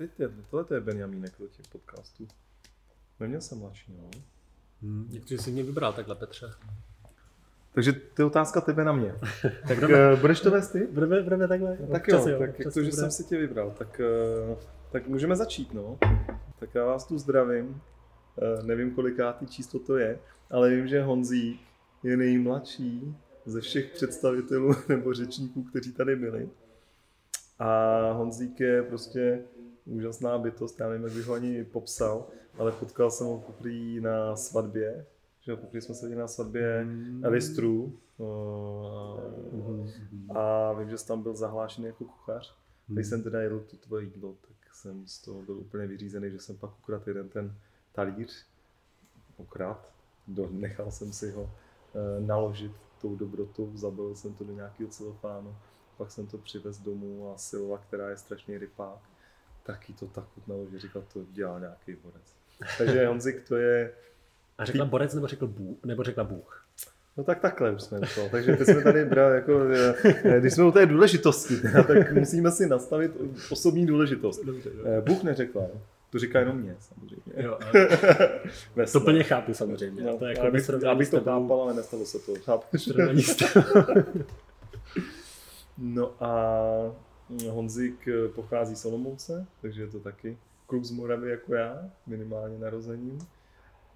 teď je, tohle je Benjamínek do těch podcastů. Neměl jsem mladší, no. Hmm. Někteří si mě vybral takhle, Petře. Takže to je otázka tebe na mě. tak uh, budeš to vést ty? Budeme, budeme takhle. No, tak jo, jo, tak jak to, že jsem si tě vybral, tak, uh, tak můžeme začít, no. Tak já vás tu zdravím. Uh, nevím, kolikátý číslo to je, ale vím, že Honzík je nejmladší ze všech představitelů nebo řečníků, kteří tady byli. A Honzík je prostě úžasná bytost, já nevím, jak bych ho ani popsal, ale potkal jsem ho poprvé na svatbě, že poprvé jsme se viděli na svatbě mm. Elistru mm. a vím, že jsi tam byl zahlášený jako kuchař. Mm. Když jsem teda jedl to tvoje jídlo, tak jsem z toho byl úplně vyřízený, že jsem pak ukradl jeden ten talíř, ukrát, nechal jsem si ho e, naložit tou dobrotou, zabil jsem to do nějakého celofánu, pak jsem to přivez domů a Silva, která je strašný rypák, taky to tak chutnalo, že říkal, to dělá nějaký borec. Takže Honzik to je... A řekla borec nebo řekl Bůh, nebo řekla Bůh? No tak takhle už jsme to. Takže ty jsme tady brali jako, eh, když jsme u té důležitosti, tak musíme si nastavit osobní důležitost. Dobře, dobře. Eh, Bůh neřekla. To říká jenom mě, samozřejmě. Jo, ale... to plně chápu samozřejmě. No, to je jako abych, abych to chápal, ale nestalo se to. Chápeš? no a Honzik eh, pochází z Olomouce, takže je to taky kluk z Moravy jako já, minimálně narozením.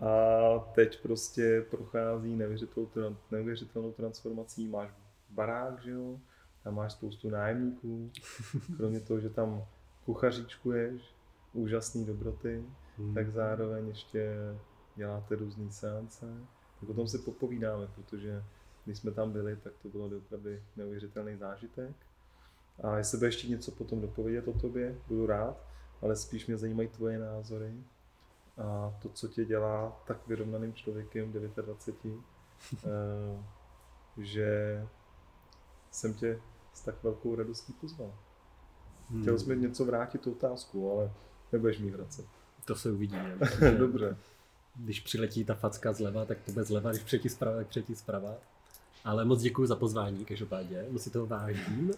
A teď prostě prochází neuvěřitelnou, neuvěřitelnou transformací. Máš barák, že jo? Tam máš spoustu nájemníků. Kromě toho, že tam kuchaříčkuješ, úžasný dobroty, hmm. tak zároveň ještě děláte různé seance. Tak o tom si popovídáme, protože když jsme tam byli, tak to bylo opravdu neuvěřitelný zážitek. A jestli bude ještě něco potom dopovědět o tobě, budu rád, ale spíš mě zajímají tvoje názory a to, co tě dělá tak vyrovnaným člověkem 29, eh, že jsem tě s tak velkou radostí pozval. Hmm. Chtěl jsme něco vrátit tu otázku, ale nebudeš mi vracet. To se uvidíme. Dobře. Když přiletí ta facka zleva, tak to bude zleva, když přiletí zprava, tak přiletí zprava. Ale moc děkuji za pozvání, každopádně. Moc si toho vážím.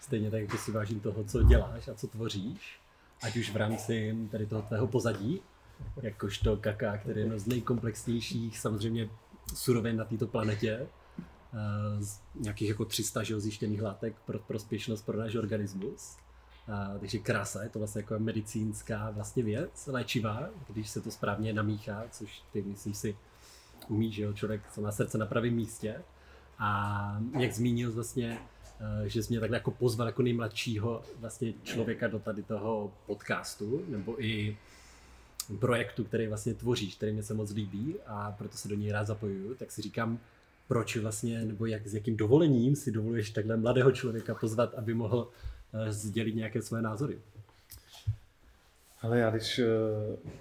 Stejně tak, jako si vážím toho, co děláš a co tvoříš. Ať už v rámci tady toho tvého pozadí, jakožto kaká, který je jedno z nejkomplexnějších samozřejmě surovin na této planetě. Eh, z nějakých jako 300 že, zjištěných látek pro prospěšnost pro náš organismus. A, takže krása, je to vlastně jako medicínská vlastně věc, léčivá, když se to správně namíchá, což ty myslím si umí, že jo, člověk co má srdce na pravém místě. A jak zmínil vlastně, eh, že jsi mě takhle jako pozval jako nejmladšího vlastně člověka do tady toho podcastu, nebo i projektu, který vlastně tvoříš, který mě se moc líbí a proto se do něj rád zapojuju, tak si říkám, proč vlastně, nebo jak, s jakým dovolením si dovoluješ takhle mladého člověka pozvat, aby mohl uh, sdělit nějaké své názory. Ale já když uh,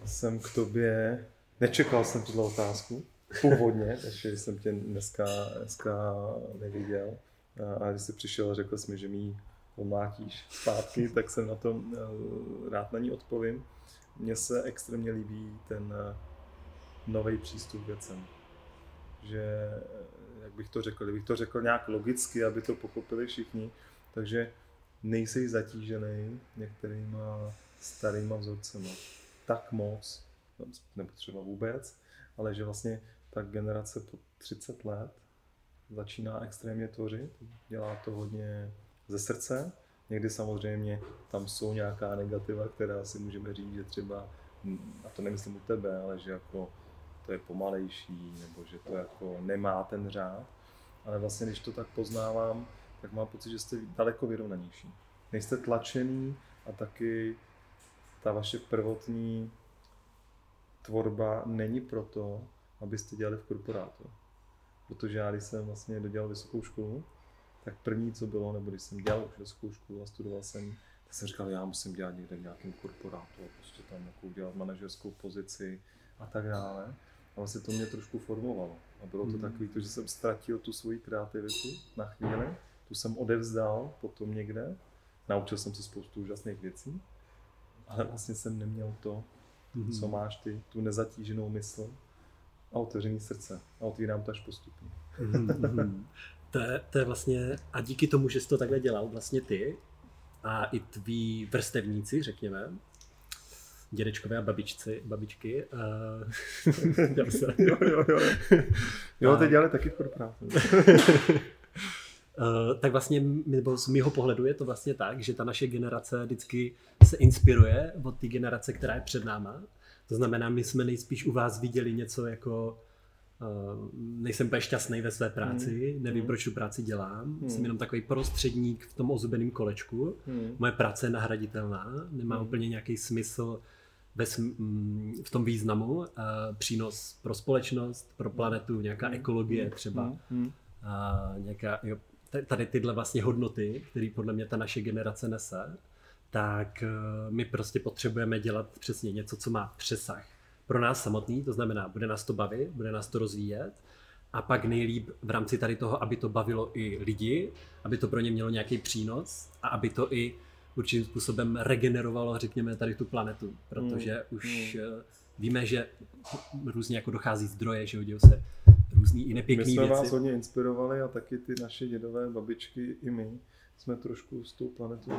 jsem k tobě, nečekal jsem tuto otázku, původně, takže jsem tě dneska, dneska neviděl. A když jsi přišel a řekl jsi mi, že mi omlátíš zpátky, tak jsem na to uh, rád na ní odpovím. Mně se extrémně líbí ten nový přístup k věcem. Že, jak bych to řekl, kdybych to řekl nějak logicky, aby to pochopili všichni, takže nejsej zatížený některýma starýma vzorcema tak moc, nebo třeba vůbec, ale že vlastně ta generace po 30 let začíná extrémně tvořit, dělá to hodně ze srdce. Někdy samozřejmě tam jsou nějaká negativa, která si můžeme říct, že třeba, a to nemyslím u tebe, ale že jako to je pomalejší, nebo že to jako nemá ten řád. Ale vlastně, když to tak poznávám, tak mám pocit, že jste daleko vyrovnanější. Nejste tlačený a taky ta vaše prvotní tvorba není proto, abyste dělali v korporátu. Protože já, když jsem vlastně dodělal vysokou školu, tak první, co bylo, nebo když jsem dělal už vysokou školu a studoval jsem, tak jsem říkal, já musím dělat někde v nějakém korporátu a prostě tam jako udělat manažerskou pozici a tak dále. A vlastně to mě trošku formovalo. A bylo to mm. takový, to, že jsem ztratil tu svoji kreativitu na chvíli, tu jsem odevzdal potom někde, naučil jsem se spoustu úžasných věcí, ale vlastně jsem neměl to, mm. co máš ty, tu nezatíženou mysl, a otevřený srdce. A otvírám to až postupně. Mhm. to, je, to je vlastně, a díky tomu, že jsi to takhle dělal vlastně ty a i tví vrstevníci, řekněme, dědečkové a babičci, babičky. Uh, jo, jo, jo. Jo, teď dělali taky korporáty. Uh, tak vlastně nebo z mého pohledu je to vlastně tak, že ta naše generace vždycky se inspiruje od té generace, která je před náma. To znamená, my jsme nejspíš u vás viděli něco jako uh, nejsem úplně šťastný ve své práci, mm. nevím, mm. proč tu práci dělám, mm. jsem jenom takový prostředník v tom ozubeném kolečku, mm. moje práce je nahraditelná, nemá mm. úplně nějaký smysl ve, v tom významu, uh, přínos pro společnost, pro planetu, nějaká mm. ekologie třeba, mm. uh, nějaká, jo, tady tyhle vlastně hodnoty, které podle mě ta naše generace nese, tak eh, my prostě potřebujeme dělat přesně něco, co má přesah pro nás samotný, to znamená, bude nás to bavit, bude nás to rozvíjet a pak nejlíp v rámci tady toho, aby to bavilo i lidi, aby to pro ně mělo nějaký přínos a aby to i určitým způsobem regenerovalo, řekněme, tady tu planetu, protože mm. už mm. víme, že různě jako dochází zdroje, že dějí se různý i nepěkný My jsme věci. vás hodně inspirovali a taky ty naše dědové babičky i my jsme trošku s tou planetou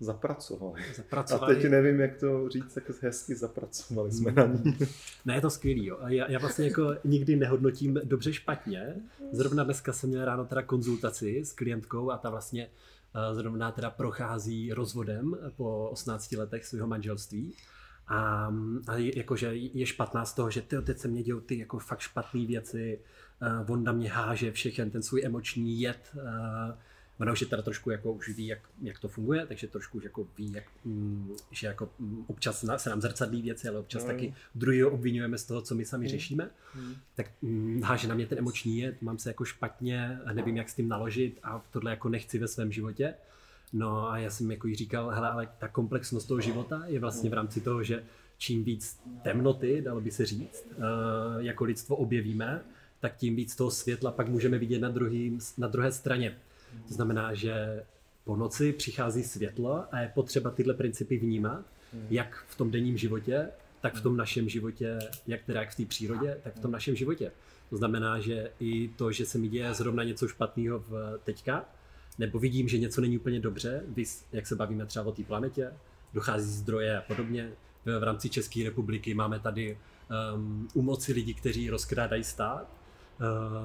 zapracovali. zapracovali. A teď nevím, jak to říct, tak hezky zapracovali jsme na ní. Ne, je to skvělý. Jo. Já, já vlastně jako nikdy nehodnotím dobře špatně. Zrovna dneska jsem měl ráno teda konzultaci s klientkou a ta vlastně eh, zrovna teda prochází rozvodem po 18 letech svého manželství. A, a jakože je špatná z toho, že ty teď se mě dějou ty jako fakt špatné věci, uh, on na mě háže všechen ten svůj emoční jed, uh, Ona už je teda trošku jako už ví, jak, jak to funguje, takže trošku už jako ví, jak, mm, že jako mm, občas se nám zrcadlí věci, ale občas mm. taky druhý obvinujeme z toho, co my sami mm. řešíme. Mm. Tak mm, háže na mě ten emoční jed, mám se jako špatně, nevím, jak s tím naložit a tohle jako nechci ve svém životě. No a já jsem jako jí říkal, hele, ale ta komplexnost toho života je vlastně v rámci toho, že čím víc temnoty, dalo by se říct, uh, jako lidstvo objevíme, tak tím víc toho světla pak můžeme vidět na, druhý, na druhé straně. To znamená, že po noci přichází světlo a je potřeba tyhle principy vnímat, jak v tom denním životě, tak v tom našem životě, jak teda jak v té přírodě, tak v tom našem životě. To znamená, že i to, že se mi děje zrovna něco špatného v teďka, nebo vidím, že něco není úplně dobře, vys, jak se bavíme třeba o té planetě, dochází zdroje a podobně. V rámci České republiky máme tady um, u moci lidi, kteří rozkrádají stát.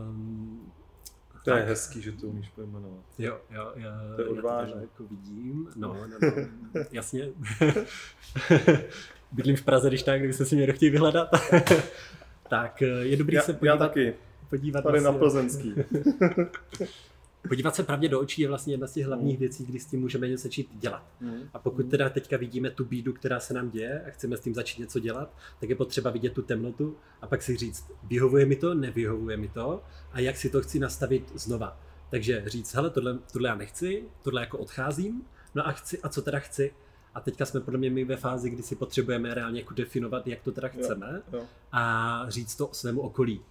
Um, to tak. je hezký, že to umíš pojmenovat. Jo, jo, já, to je odvážné. Jako vidím, no, no, no jasně. Bydlím v Praze, když tak, kdybyste si mě chtěli vyhledat. tak eh, je dobrý já, se podívat. Já taky. Podívat Tady vlastně, na Plzeňský. podívat se pravdě do očí je vlastně jedna z těch hlavních mm. věcí, kdy s tím můžeme něco začít dělat. Mm. A pokud teda teďka vidíme tu bídu, která se nám děje a chceme s tím začít něco dělat, tak je potřeba vidět tu temnotu a pak si říct, vyhovuje mi to, nevyhovuje mi to a jak si to chci nastavit znova. Takže říct, hele, tohle, tohle já nechci, tohle jako odcházím, no a chci, a co teda chci? A teďka jsme podle mě my ve fázi, kdy si potřebujeme reálně jako definovat, jak to teda chceme jo, jo. a říct to svému okolí.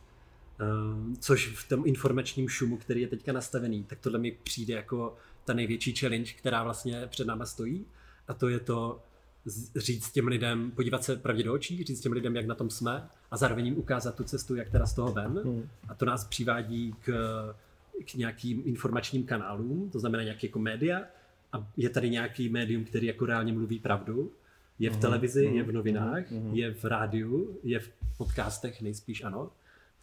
Um, což v tom informačním šumu, který je teďka nastavený, tak tohle mi přijde jako ta největší challenge, která vlastně před náma stojí. A to je to říct těm lidem, podívat se pravdě do očí, říct těm lidem, jak na tom jsme a zároveň jim ukázat tu cestu, jak teda z toho ven. Hmm. A to nás přivádí k, k nějakým informačním kanálům, to znamená nějaké jako média. A je tady nějaký médium, který jako reálně mluví pravdu. Je v hmm. televizi, je v novinách, hmm. je v rádiu, je v podcastech nejspíš ano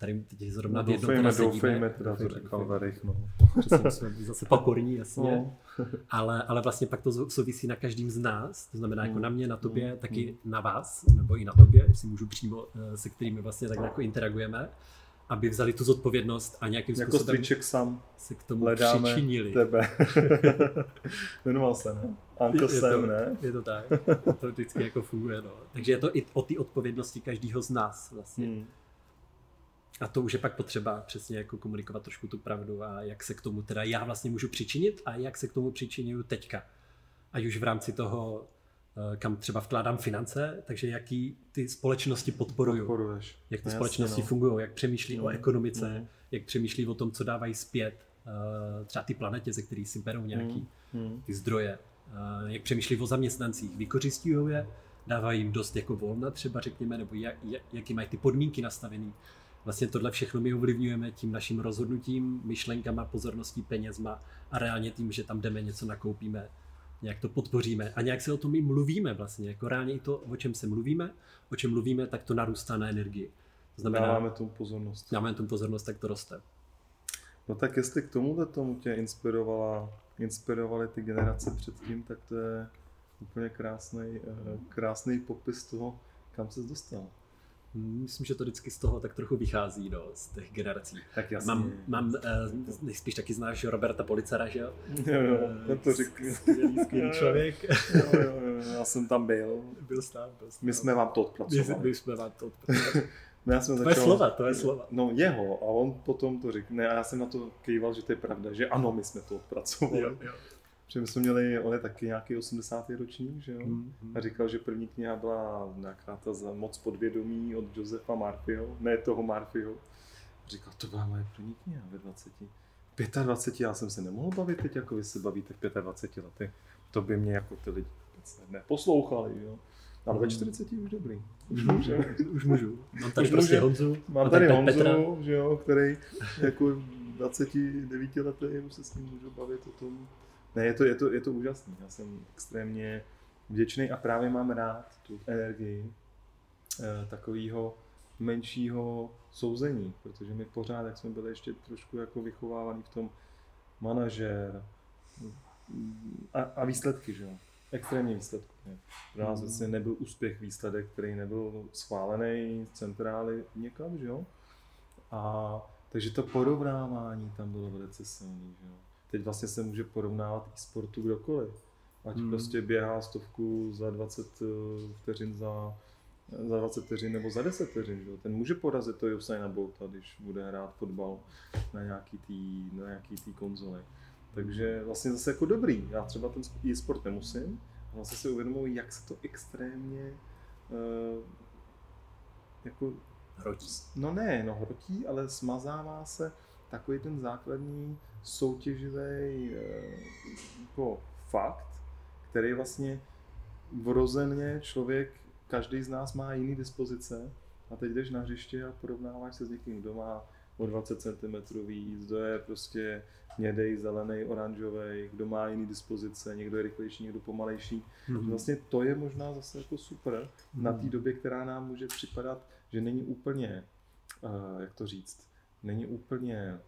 tady teď zrovna no, v jednom doufejme, teda doufejme, teda to říkal Verich, no. Přesně, jsme zase pokorní, jasně. No. Ale, ale vlastně pak to souvisí na každým z nás, to znamená jako mm. na mě, na tobě, mm. taky na vás, nebo i na tobě, jestli můžu přímo, eh, se kterými vlastně tak jako interagujeme, aby vzali tu zodpovědnost a nějakým jako způsobem stříček sam se k tomu Hledáme přičinili. tebe. Jmenoval se, ne? Sam, to, ne? Je to tak. To vždycky jako funguje, no. Takže je to i o té odpovědnosti každého z nás vlastně. Hmm. A to už je pak potřeba přesně jako komunikovat trošku tu pravdu a jak se k tomu teda já vlastně můžu přičinit a jak se k tomu přičinuju teďka. Ať už v rámci toho, eh, kam třeba vkládám finance, takže jaký ty společnosti podporuju. Podporuješ. Jak ty no, společnosti no. fungují, jak přemýšlí mm. o ekonomice, mm. jak přemýšlí o tom, co dávají zpět eh, třeba ty planetě, ze kterých si berou nějaký mm. ty zdroje. Eh, jak přemýšlí o zaměstnancích, vykořistují je, dávají jim dost jako volna třeba řekněme, nebo jak, jaký mají ty podmínky nastavený vlastně tohle všechno my ovlivňujeme tím naším rozhodnutím, myšlenkama, pozorností, penězma a reálně tím, že tam jdeme, něco nakoupíme, nějak to podpoříme a nějak se o tom i mluvíme vlastně, jako reálně i to, o čem se mluvíme, o čem mluvíme, tak to narůstá na energii. To znamená, dáváme tomu pozornost. Dáváme tomu pozornost, tak to roste. No tak jestli k tomuhle tomu tě inspirovala, inspirovaly ty generace předtím, tak to je úplně krásný, eh, krásný popis toho, kam se dostal. Myslím, že to vždycky z toho tak trochu vychází no, z těch generací. Tak jasně. Mám, mám uh, nejspíš taky znáš Roberta Policara, že jo? Jo, jo, ten to řekl. Skvělý, skvělý člověk. Jo, jo, jo, já jsem tam byl. Byl jsi tam, byl jsi My jsme vám to odpracovali. My, my jsme vám to odpracovali. No já jsem to je slova, to je slova. No jeho, a on potom to řekne a já jsem na to kýval, že to je pravda, že ano, my jsme to odpracovali. Jo, jo. Že my jsme měli, on je taky nějaký 80. ročník, že jo? Mm, hmm A říkal, že první kniha byla nějaká ta za moc podvědomí od Josefa Marfyho, ne toho Marfyho. Říkal, to byla moje první kniha ve 20. 25, já jsem se nemohl bavit teď, jako vy se bavíte v 25 letech. To by mě jako ty lidi neposlouchali, jo? Ale ve 40 už dobrý. Už můžu. už můžu. Mám tady už prostě může, Honzu. Mám tady Honzu, Petra. že jo, který jako 29 letý už se s ním můžu bavit o tom. Ne, je to, je to, je to úžasný. Já jsem extrémně vděčný a právě mám rád tu energii eh, takového menšího souzení, protože my pořád, jak jsme byli ještě trošku jako vychovávaný v tom manažer a, a výsledky, že jo extrémní výsledku. Pro nás vlastně nebyl úspěch výsledek, který nebyl schválený z centrály někam, že jo? A takže to porovnávání tam bylo velice silný, že jo? Teď vlastně se může porovnávat i sportu kdokoliv. Ať hmm. prostě běhá stovku za 20 eh, vteřin za, za 20 vteřin nebo za 10 vteřin. Že? Ten může porazit to Usaina Bolta, když bude hrát fotbal na nějaký tý, na nějaký tý konzole. Takže vlastně zase jako dobrý. Já třeba ten e-sport nemusím, a vlastně si uvědomuji, jak se to extrémně uh, jako hrotí. No ne, no hrotí, ale smazává se takový ten základní soutěživý uh, jako fakt, který vlastně vrozeně člověk, každý z nás má jiný dispozice a teď jdeš na hřiště a porovnáváš se s někým, kdo má o 20 cm víc, kdo je prostě hnědej, zelený, oranžový, kdo má jiný dispozice, někdo je rychlejší, někdo pomalejší. Mm-hmm. Vlastně to je možná zase jako super mm-hmm. na té době, která nám může připadat, že není úplně, uh, jak to říct, není úplně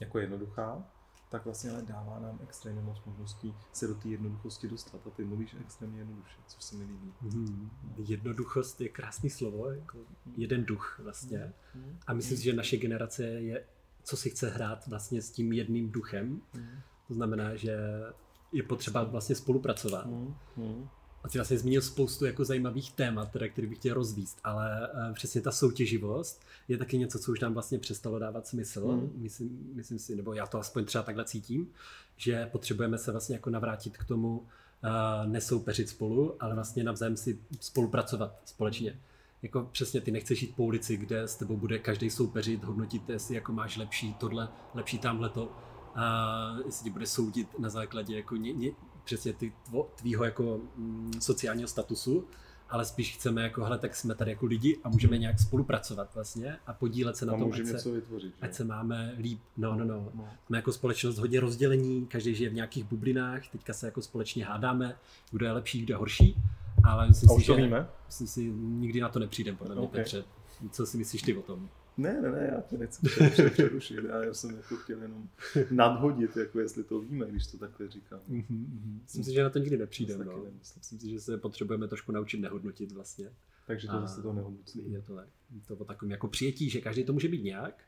jako jednoduchá, tak vlastně ale dává nám extrémně moc možností se do té jednoduchosti dostat. A ty mluvíš extrémně jednoduše, což se mi líbí. Hmm. Jednoduchost je krásný slovo, jako jeden duch vlastně. Hmm. A myslím si, že naše generace je, co si chce hrát vlastně s tím jedným duchem. Hmm. To znamená, že je potřeba vlastně spolupracovat. Hmm. Hmm. A ty vlastně zmínil spoustu jako zajímavých témat, které který bych chtěl rozvíst, ale uh, přesně ta soutěživost je taky něco, co už nám vlastně přestalo dávat smysl. Mm. Myslím, myslím si, nebo já to aspoň třeba takhle cítím, že potřebujeme se vlastně jako navrátit k tomu uh, nesoupeřit spolu, ale vlastně navzájem si spolupracovat společně. Jako přesně ty nechceš jít po ulici, kde s tebou bude každý soupeřit, hodnotit, jestli jako máš lepší tohle, lepší tamhle to, a jestli ti bude soudit na základě jako ně, ně, přesně ty tvo, tvýho jako mm, sociálního statusu, ale spíš chceme jako, hele, tak jsme tady jako lidi a můžeme nějak spolupracovat vlastně a podílet se na a tom, ať se, vytvořit, ať se máme líp. No, no, no, no. Jsme jako společnost hodně rozdělení, každý žije v nějakých bublinách, teďka se jako společně hádáme, kdo je lepší, kdo je horší, ale myslím a si, že víme? myslím si, nikdy na to nepřijdem, podle mě, okay. Petře. Co si myslíš ty o tom? Ne, ne, ne, já tě nechci přerušit, já jsem jako chtěl jenom nadhodit, jako jestli to víme, když to takhle říkám. Mm-hmm. Myslím si, že na to nikdy nepřijde. No. Myslím si, že se potřebujeme trošku naučit nehodnotit vlastně. Takže to zase to nehodnotí. Je to, to o takovém jako přijetí, že každý to může být nějak,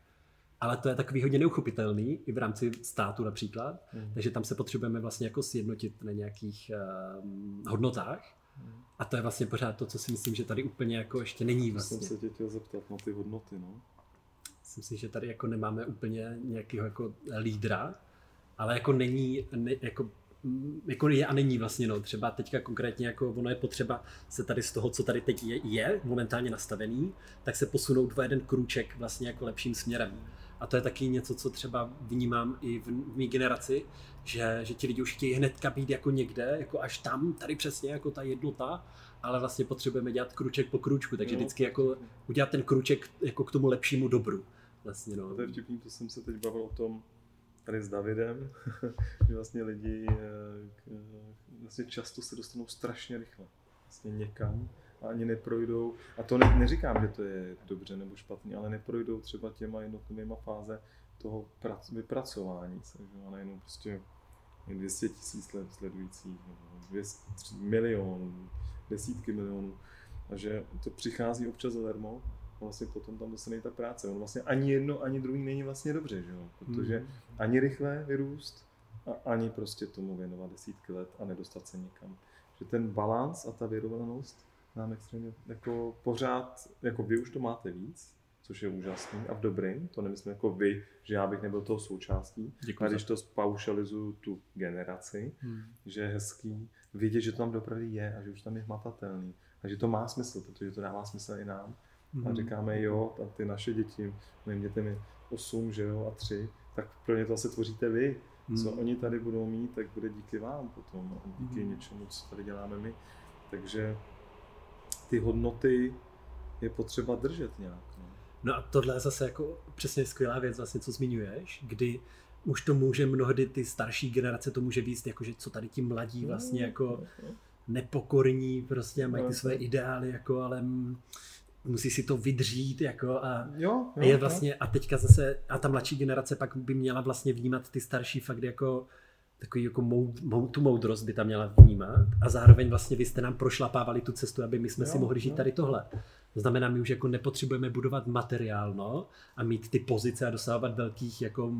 ale to je takový hodně neuchopitelný i v rámci státu například, mm. takže tam se potřebujeme vlastně jako sjednotit na nějakých uh, hodnotách mm. a to je vlastně pořád to, co si myslím, že tady úplně jako ještě není vlastně. Jsem se tě chtěl zeptat na ty hodnoty, no. Myslím si, že tady jako nemáme úplně nějakého jako lídra, ale jako není, ne, jako, mm, jako je a není vlastně, no. Třeba teďka konkrétně jako ono je potřeba se tady z toho, co tady teď je, je momentálně nastavený, tak se posunout o jeden krůček vlastně jako lepším směrem. A to je taky něco, co třeba vnímám i v, v mý generaci, že, že ti lidi už chtějí hnedka být jako někde, jako až tam, tady přesně jako ta jednota, ale vlastně potřebujeme dělat kruček po kručku, takže no. vždycky jako udělat ten kruček jako k tomu lepšímu dobru. Vlastně, no. To je vtipný, to jsem se teď bavil o tom, tady s Davidem, že vlastně lidi eh, eh, vlastně často se dostanou strašně rychle vlastně někam a ani neprojdou, a to ne, neříkám, že to je dobře nebo špatně, ale neprojdou třeba těma jednotlivýma fáze toho prac, vypracování se, že? a nejenom prostě 200 tisíc sledujících, 200 milion, desítky milionů, a že to přichází občas zadarmo, a vlastně potom tam dostane ta práce. On vlastně ani jedno, ani druhý není vlastně dobře, že jo? protože hmm. ani rychle vyrůst, a ani prostě tomu věnovat desítky let a nedostat se někam. Že ten balans a ta vyrovnanost nám extrémně jako pořád, jako vy už to máte víc, což je úžasný a v dobrým, to nemyslím jako vy, že já bych nebyl toho součástí, Děkuji a když to spaušalizuju tu generaci, hmm. že je hezký vidět, že to tam dopravdy je a že už tam je hmatatelný a že to má smysl, protože to dává smysl i nám. Hmm. A říkáme, jo, a ty naše děti, dětem je 8, že jo, a 3, tak pro ně to asi tvoříte vy. Hmm. Co oni tady budou mít, tak bude díky vám potom, a díky hmm. něčemu, co tady děláme my. Takže ty hodnoty je potřeba držet nějak. No. no a tohle je zase jako přesně skvělá věc, vlastně, co zmiňuješ, kdy už to může mnohdy ty starší generace to může víc, jakože co tady ti mladí vlastně no, jako no, no. nepokorní, prostě mají ty své ideály, jako, ale musí si to vydřít jako a, jo, jo, je vlastně a teďka zase a ta mladší generace pak by měla vlastně vnímat ty starší fakt jako takový jako mou, mou, tu moudrost by tam měla vnímat a zároveň vlastně vy jste nám prošlapávali tu cestu, aby my jsme jo, si mohli žít jo. tady tohle. To znamená, my už jako nepotřebujeme budovat materiálno a mít ty pozice a dosahovat velkých jako, uh,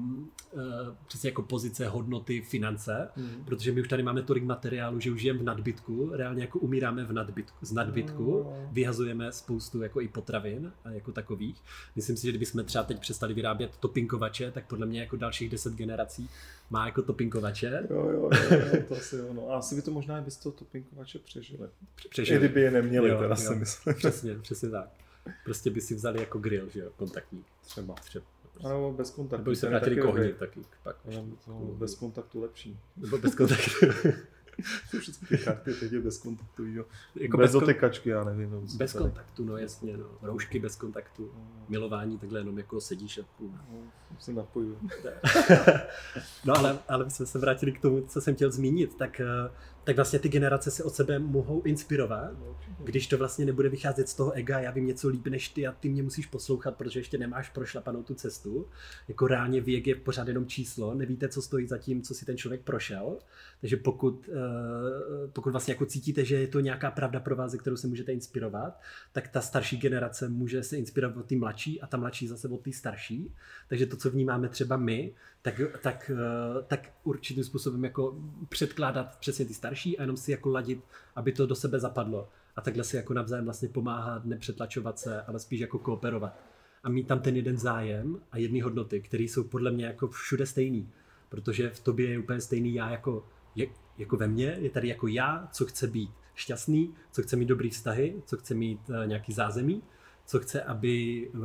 přesně jako pozice, hodnoty, finance, mm. protože my už tady máme tolik materiálu, že už žijeme v nadbytku, reálně jako umíráme v nadbytku, z nadbytku, mm. vyhazujeme spoustu jako i potravin a jako takových. Myslím si, že kdybychom třeba teď přestali vyrábět topinkovače, tak podle mě jako dalších deset generací má jako topinkovače. Jo, jo, jo, jo to asi ono. A asi by to možná bez toho topinkovače přežili. Přežili. I kdyby je neměli, jo, teda jo, si myslím. Přesně, přesně tak. Prostě by si vzali jako grill, že jo, kontaktní. Třeba. Třeba. Ano, bez kontaktu. Nebo se vrátili k ohni, taky. Pak. No, bez kontaktu lepší. Nebo bez kontaktu. Všechny ty karty teď je bez kontaktu, jo. Jako bez, bez dotykačky, já nevím. No, bez tady. kontaktu, no jasně, no. Roušky bez kontaktu, milování takhle jenom jako sedíš a půl. No, se napoju. no ale, ale my jsme se vrátili k tomu, co jsem chtěl zmínit, tak, eh, tak vlastně ty generace se od sebe mohou inspirovat, když to vlastně nebude vycházet z toho ega, já vím něco líp než ty a ty mě musíš poslouchat, protože ještě nemáš prošlapanou tu cestu. Jako reálně věk je pořád jenom číslo, nevíte, co stojí za tím, co si ten člověk prošel. Takže pokud, eh, pokud vlastně jako cítíte, že je to nějaká pravda pro vás, ze kterou se můžete inspirovat, tak ta starší generace může se inspirovat od té mladší a ta mladší zase od té starší. Takže to, co vnímáme třeba my, tak, tak, eh, tak určitým způsobem jako předkládat přesně ty starší a jenom si jako ladit, aby to do sebe zapadlo. A takhle si jako navzájem vlastně pomáhat, nepřetlačovat se, ale spíš jako kooperovat. A mít tam ten jeden zájem a jedny hodnoty, které jsou podle mě jako všude stejný. Protože v tobě je úplně stejný já jako, je, jako ve mně, je tady jako já, co chce být šťastný, co chce mít dobrý vztahy, co chce mít uh, nějaký zázemí, co chce, aby uh,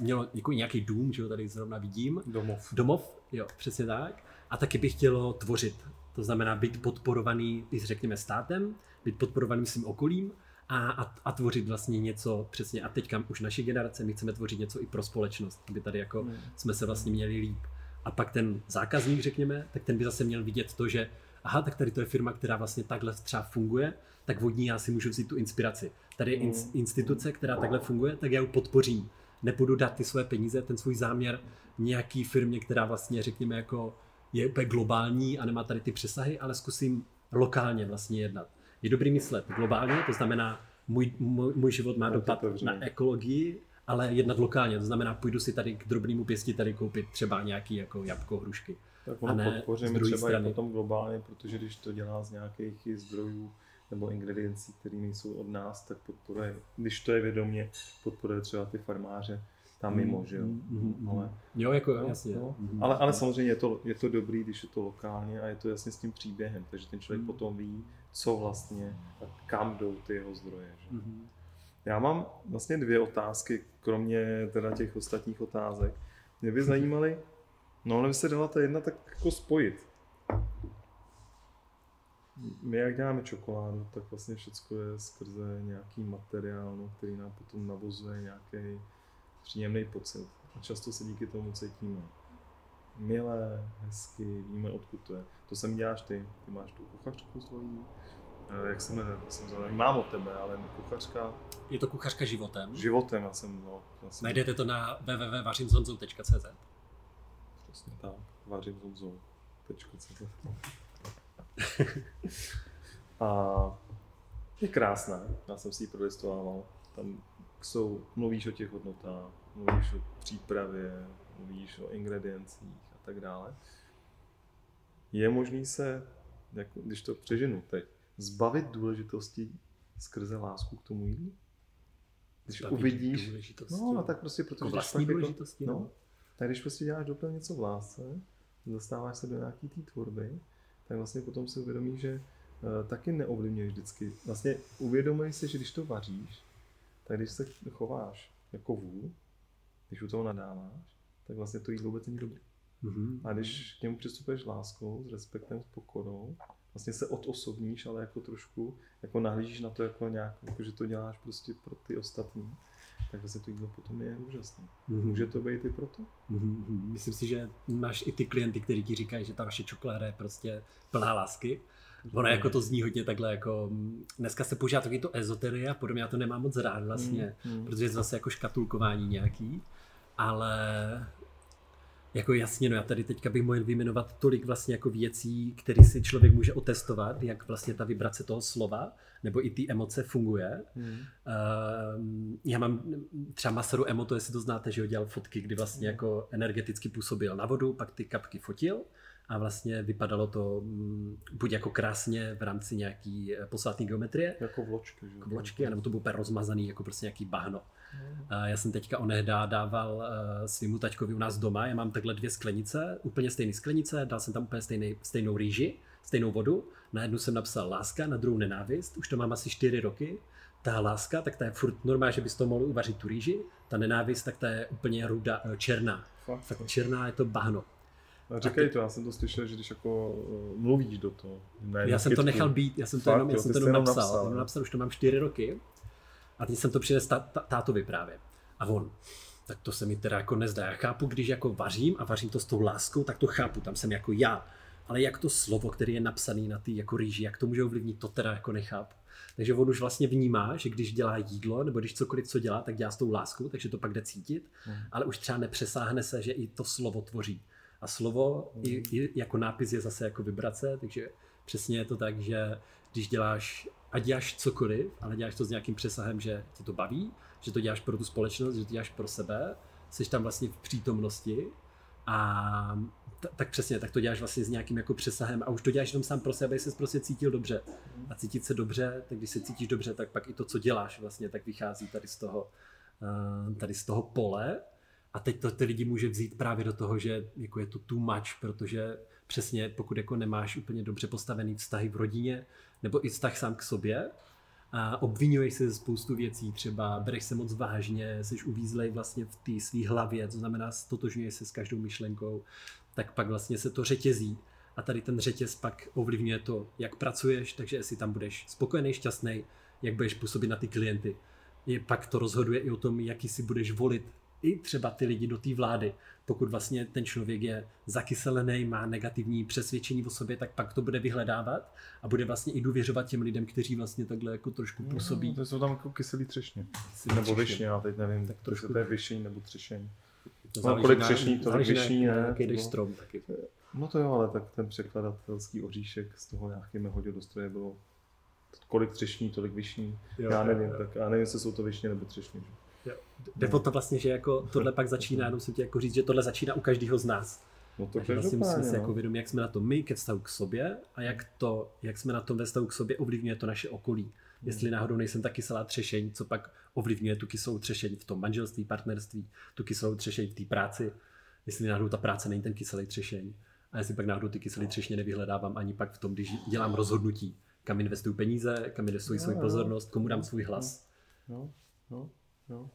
mělo jako nějaký dům, že ho tady zrovna vidím. Domov. Domov, jo, přesně tak. A taky bych chtělo tvořit. To znamená být podporovaný, když řekněme, státem, být podporovaný svým okolím a, a, a tvořit vlastně něco přesně. A teďka už naše generace, my chceme tvořit něco i pro společnost, aby tady jako hmm. jsme se vlastně měli líp. A pak ten zákazník, řekněme, tak ten by zase měl vidět to, že aha, tak tady to je firma, která vlastně takhle třeba funguje, tak vodní já si můžu vzít tu inspiraci. Tady je hmm. instituce, která takhle funguje, tak já ji podpořím. Nepůjdu dát ty své peníze, ten svůj záměr nějaký firmě, která vlastně, řekněme, jako je úplně globální a nemá tady ty přesahy, ale zkusím lokálně vlastně jednat. Je dobrý myslet globálně, to znamená, můj, můj, můj život má dopad na ekologii, ale jednat lokálně, to znamená, půjdu si tady k drobnému pěstiteli koupit třeba nějaký jako jabko, hrušky. Tak ono podpoříme třeba strany. i potom globálně, protože když to dělá z nějakých zdrojů nebo ingrediencí, které nejsou od nás, tak podporuje, když to je vědomě, podporuje třeba ty farmáře tam mimo, že jo. Mm-hmm. Ale, jo, jako jo, jasně. Jo. Mm-hmm. Ale, ale samozřejmě je to, je to dobrý, když je to lokálně a je to jasně s tím příběhem, takže ten člověk mm-hmm. potom ví, co vlastně a kam jdou ty jeho zdroje. Že? Mm-hmm. Já mám vlastně dvě otázky, kromě teda těch ostatních otázek. Mě by zajímaly, no ale by se dala ta jedna tak jako spojit. My jak děláme čokoládu, tak vlastně všechno je skrze nějaký materiál, no, který nám potom navozuje nějaký příjemný pocit. A často se díky tomu cítíme. milé, hezky, víme, odkud to je. To jsem děláš ty, ty máš tu kuchařku svojí, Eh, jak se jmenuje, jsem zvedal, mám od tebe, ale kuchařka Je to kuchařka životem. životem, já jsem, no, já jsem Najdete to na www.vařimzonzou.cz Přesně tak, vařím s Honzou. Tečka CZ. A je krásná, já jsem si ji prolistoval. Tam jsou, mluvíš o těch hodnotách, mluvíš o přípravě, mluvíš o ingrediencích a tak dále. Je možný se, jako, když to přeženu teď, zbavit důležitosti skrze lásku k tomu jídlu? Když Zbavit uvidíš, důležitosti. no, no tak prostě, protože Jako vlastní jako- důležitosti, no, no. tak když prostě děláš doplň něco v lásce, dostáváš se do nějaký té tvorby, tak vlastně potom si uvědomíš, že uh, taky neovlivňuješ vždycky. Vlastně uvědomuješ si, že když to vaříš, tak když se chováš jako vůl, když u toho nadáváš, tak vlastně to jídlo vůbec není dobré. Mhm. A když k němu přistupuješ láskou, s respektem, s pokorou, vlastně se odosobníš, ale jako trošku, jako nahlížíš na to jako nějak, jako že to děláš prostě pro ty ostatní, tak vlastně to jídlo potom je úžasné. Mhm. Může to být i proto? Mhm, mhm. Myslím si, že máš i ty klienty, kteří ti říkají, že ta vaše čokoláda je prostě plná lásky. Ono jako to zní hodně takhle jako, mm, dneska se používá taky to ezoterie a podobně, já to nemám moc rád vlastně, Mm, mm. protože je to zase jako škatulkování nějaký, ale jako jasně, no já tady teďka bych mohl vyjmenovat tolik vlastně jako věcí, které si člověk může otestovat, jak vlastně ta vibrace toho slova, nebo i ty emoce funguje. Mm. Ehm, já mám třeba Masaru Emo, to jestli to znáte, že ho dělal fotky, kdy vlastně jako energeticky působil na vodu, pak ty kapky fotil a vlastně vypadalo to mm, buď jako krásně v rámci nějaký eh, posvátné geometrie, Jako vločky, že? jako vločky, anebo to bylo úplně rozmazaný, jako prostě nějaký bahno. A Já jsem teďka onehdá dával uh, svýmu taťkovi u nás doma, já mám takhle dvě sklenice, úplně stejné sklenice, dal jsem tam úplně stejný, stejnou rýži, stejnou vodu, na jednu jsem napsal láska, na druhou nenávist, už to mám asi čtyři roky. Ta láska, tak ta je furt normálně, že bys to mohl uvařit tu rýži, ta nenávist, tak ta je úplně ruda, eh, černá. Fakt. Fakt černá je to bahno. A říkej to, já jsem to slyšel, že když jako uh, mluvíš do toho. Jednu Já jsem to nechal být, já jsem to jenom, já jsem to jenom jenom napsal, napsal, napsal, jo. napsal, už to mám čtyři roky. A teď jsem to přinesl tá, tá, tátovi právě. A on, tak to se mi teda jako nezdá. Já chápu, když jako vařím a vařím to s tou láskou, tak to chápu, tam jsem jako já. Ale jak to slovo, které je napsané na ty jako rýži, jak to může ovlivnit, to teda jako nechápu. Takže on už vlastně vnímá, že když dělá jídlo, nebo když cokoliv, co dělá, tak dělá s tou láskou, takže to pak jde cítit, Hmm. ale už třeba nepřesáhne se, že i to slovo tvoří. A slovo i, i jako nápis je zase jako vibrace, takže přesně je to tak, že když děláš, a děláš cokoliv, ale děláš to s nějakým přesahem, že ti to baví, že to děláš pro tu společnost, že to děláš pro sebe, jsi tam vlastně v přítomnosti a t- tak přesně, tak to děláš vlastně s nějakým jako přesahem a už to děláš jenom sám pro sebe, aby jsi prostě cítil dobře. A cítit se dobře, tak když se cítíš dobře, tak pak i to, co děláš vlastně, tak vychází tady z toho, eh, tady z toho pole. A teď to ty lidi může vzít právě do toho, že jako je to too much, protože přesně pokud jako nemáš úplně dobře postavený vztahy v rodině, nebo i vztah sám k sobě, a obvinuješ se ze spoustu věcí, třeba bereš se moc vážně, jsi uvízlej vlastně v té své hlavě, to znamená stotožňuješ se s každou myšlenkou, tak pak vlastně se to řetězí. A tady ten řetěz pak ovlivňuje to, jak pracuješ, takže jestli tam budeš spokojený, šťastný, jak budeš působit na ty klienty. Je, pak to rozhoduje i o tom, jaký si budeš volit i třeba ty lidi do té vlády. Pokud vlastně ten člověk je zakyselený, má negativní přesvědčení o sobě, tak pak to bude vyhledávat a bude vlastně i důvěřovat těm lidem, kteří vlastně takhle jako trošku působí. No, to jsou tam jako kyselý třešně. Kyselý Nebo třešně. višně, já teď nevím, tak trošku. to je vyšení nebo třešení. To No, záleží kolik třešní, vyšní, na ne? Jaký jdeš No. strom taky. No to jo, ale tak ten překladatelský oříšek z toho nějaký hodil do stroje bylo kolik třešní, tolik vyšní. Jo, já jo, nevím, jo. tak já nevím, jestli jsou to vyšně nebo třešně. že? Jde o to vlastně, že jako tohle pak začíná, jenom jsem ti jako říct, že tohle začíná u každého z nás. No to Takže vlastně musíme si jako no. vědomit, jak jsme na tom my ke vztahu k sobě a jak, to, jak jsme na tom ve vztahu k sobě ovlivňuje to naše okolí. Jestli náhodou nejsem ta kyselá třešeň, co pak ovlivňuje tu kyselou třešeň v tom manželství, partnerství, tu kyselou třešeň v té práci, jestli náhodou ta práce není ten kyselý třešeň. A jestli pak náhodou ty kyselé třešně nevyhledávám ani pak v tom, když dělám rozhodnutí, kam investuju peníze, kam investuji Jo, svou pozornost, komu dám svůj hlas. No, no, no.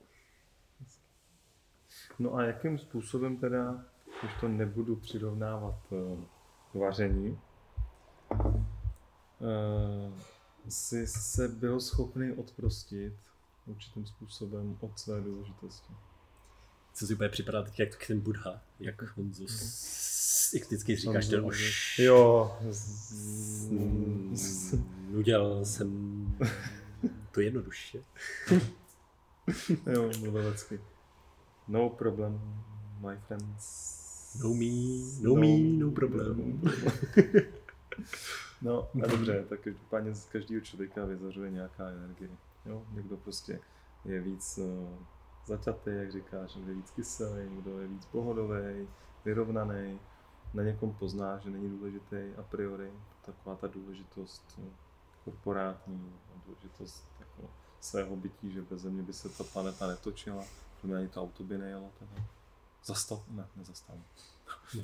No a jakým způsobem teda, už to nebudu přirovnávat eh, k vaření, eh, jsi se byl schopný odprostit určitým způsobem od své důležitosti? Co si bude připadat teď jak ten Buddha, jak on z, jak vždycky říká, že ten už Jo. udělal jsem to jednoduše. jo, mluvil vždycky. No problem, my friends. No me, no, me, no problem. no a dobře, tak každopádně z každého člověka vyzařuje nějaká energie. Jo? Někdo prostě je víc uh, zaťatý, jak říkáš, někdo je víc kyselý, někdo je víc pohodový, vyrovnaný. Na někom pozná, že není důležitý a priori. Taková ta důležitost uh, korporátní, důležitost jako svého bytí, že bez země by se ta planeta netočila, mě ani to auto by nejelo. Teda. Zastav, ne, nezastav.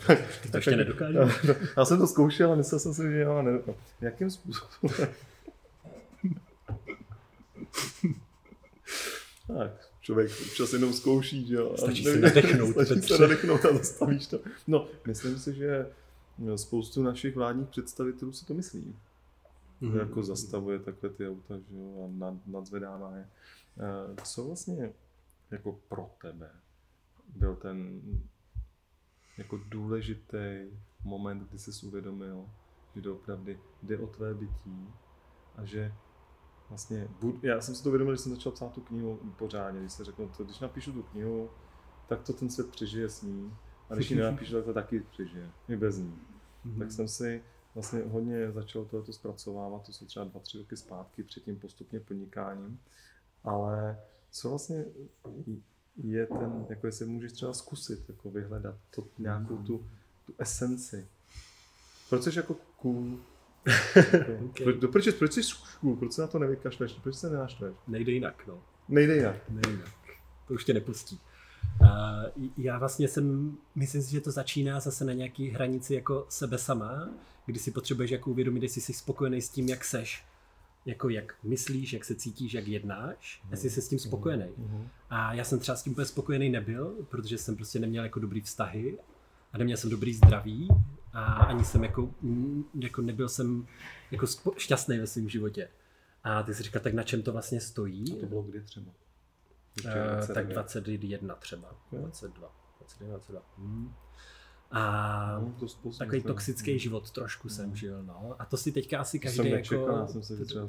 Ty to ještě nedokážu. Já jsem to zkoušel a myslel jsem si, že jo, ne, jakým způsobem? tak, člověk občas jenom zkouší, že jo. Stačí se nadechnout. Stačí se nadechnout a zastavíš to. No, myslím si, že spoustu našich vládních představitelů si to myslí. Mm-hmm. Jako zastavuje takhle ty auta, že jo, a nad, nadzvedává je. Co vlastně jako pro tebe byl ten jako důležitý moment, kdy jsi uvědomil, že to opravdu jde o tvé bytí a že vlastně, já jsem si to uvědomil, že jsem začal psát tu knihu pořádně, když se řekl, to, když napíšu tu knihu, tak to ten svět přežije s ní a když ji nenapíšu, tak to taky přežije, i bez ní. Mm-hmm. Tak jsem si vlastně hodně začal tohoto zpracovávat, to jsou třeba dva, tři roky zpátky před tím postupně podnikáním, ale co vlastně je ten, jako jestli můžeš třeba zkusit jako vyhledat to, nějakou tu, tu esenci. Proč jsi jako cool? okay. proč, proč, proč jsi cool? Proč se na to nevykašleš? Proč se nenaštveš? Nejde jinak, no. Nejde jinak. Nejde jinak. To už tě nepustí. Uh, já vlastně jsem, myslím si, že to začíná zase na nějaký hranici jako sebe sama, kdy si potřebuješ jako uvědomit, jestli jsi spokojený s tím, jak seš jako jak myslíš, jak se cítíš, jak jednáš, mm. jestli jsi s tím spokojený. Mm. A já jsem třeba s tím úplně spokojený nebyl, protože jsem prostě neměl jako dobrý vztahy a neměl jsem dobrý zdraví a ani jsem jako, jako nebyl jsem jako šťastný ve svém životě. A ty si říkal, tak na čem to vlastně stojí? A to bylo kdy třeba? Uh, tak 21 třeba, 22, 21, 22. Hmm. A no, to takový toxický hmm. život trošku no. jsem žil, no. A to si teďka asi každý jsem nečekal, jako... Já jsem se třeba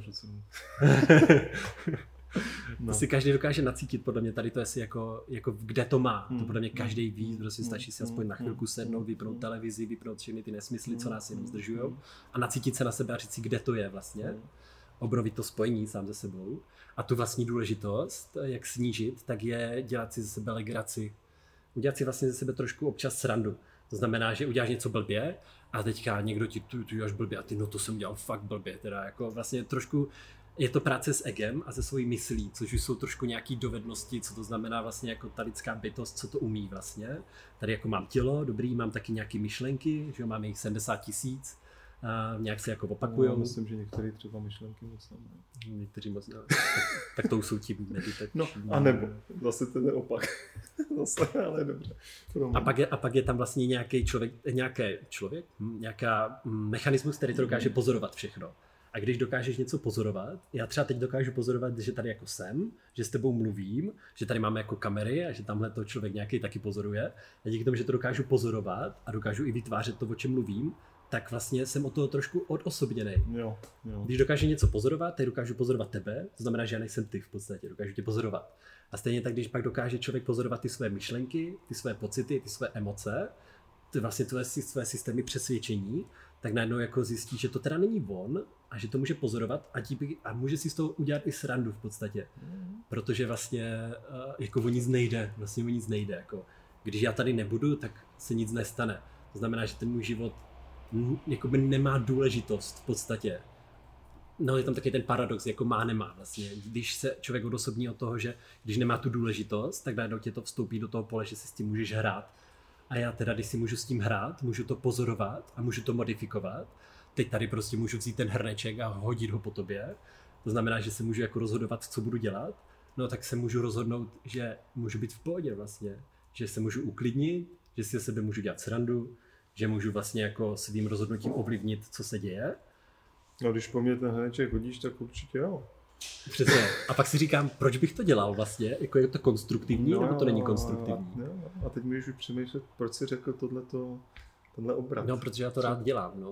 no. To si každý dokáže nacítit, podle mě tady to je si jako, jako kde to má. Hmm. To podle mě každý ví, prostě stačí si aspoň na chvilku sednout, vypnout televizi, vypnout všechny ty nesmysly, co nás jenom zdržují a nacítit se na sebe a říct si, kde to je vlastně. Obrovit to spojení sám ze sebou. A tu vlastní důležitost, jak snížit, tak je dělat si ze sebe legraci. Udělat si vlastně ze sebe trošku občas srandu to znamená, že uděláš něco blbě a teďka někdo ti tu, tu až blbě a ty no to jsem udělal fakt blbě. Teda jako vlastně trošku je to práce s egem a se svojí myslí, což už jsou trošku nějaké dovednosti, co to znamená vlastně jako ta lidská bytost, co to umí vlastně. Tady jako mám tělo, dobrý, mám taky nějaké myšlenky, že mám jich 70 tisíc, a nějak se jako opakují. No, myslím, že některé třeba myšlenky moc ne. Někteří moc ne. tak, tak to jsou ti meditační. No, a nebo zase ten opak. zase, ale dobře. A pak, je, a pak je tam vlastně nějaký člověk, nějaký člověk, hm, nějaká mechanismus, který to dokáže pozorovat všechno. A když dokážeš něco pozorovat, já třeba teď dokážu pozorovat, že tady jako jsem, že s tebou mluvím, že tady máme jako kamery a že tamhle to člověk nějaký taky pozoruje. A díky tomu, že to dokážu pozorovat a dokážu i vytvářet to, o čem mluvím, tak vlastně jsem o toho trošku odosobněný. Jo, jo. Když dokážu něco pozorovat, tak dokážu pozorovat tebe, to znamená, že já nejsem ty v podstatě, dokážu tě pozorovat. A stejně tak, když pak dokáže člověk pozorovat ty své myšlenky, ty své pocity, ty své emoce, ty vlastně tvoje, své systémy přesvědčení, tak najednou jako zjistí, že to teda není on a že to může pozorovat a, díky, a může si z toho udělat i srandu v podstatě. Mm. Protože vlastně uh, jako o nic nejde, vlastně o nic nejde. Jako, když já tady nebudu, tak se nic nestane. To znamená, že ten můj život jakoby nemá důležitost v podstatě. No je tam taky ten paradox, jako má, nemá vlastně. Když se člověk odosobní od toho, že když nemá tu důležitost, tak najednou tě to vstoupí do toho pole, že si s tím můžeš hrát. A já teda, když si můžu s tím hrát, můžu to pozorovat a můžu to modifikovat, teď tady prostě můžu vzít ten hrneček a hodit ho po tobě. To znamená, že se můžu jako rozhodovat, co budu dělat. No tak se můžu rozhodnout, že můžu být v pohodě vlastně. Že se můžu uklidnit, že si sebe můžu dělat srandu, že můžu vlastně jako svým rozhodnutím ovlivnit, co se děje. No když po mně ten hrneček hodíš, tak určitě jo. Přesně. A pak si říkám, proč bych to dělal vlastně? Jako je to konstruktivní, no, nebo to není konstruktivní? A, no, a teď můžeš už přemýšlet, proč si řekl tohleto, tenhle obrat. No, protože já to rád dělám, no.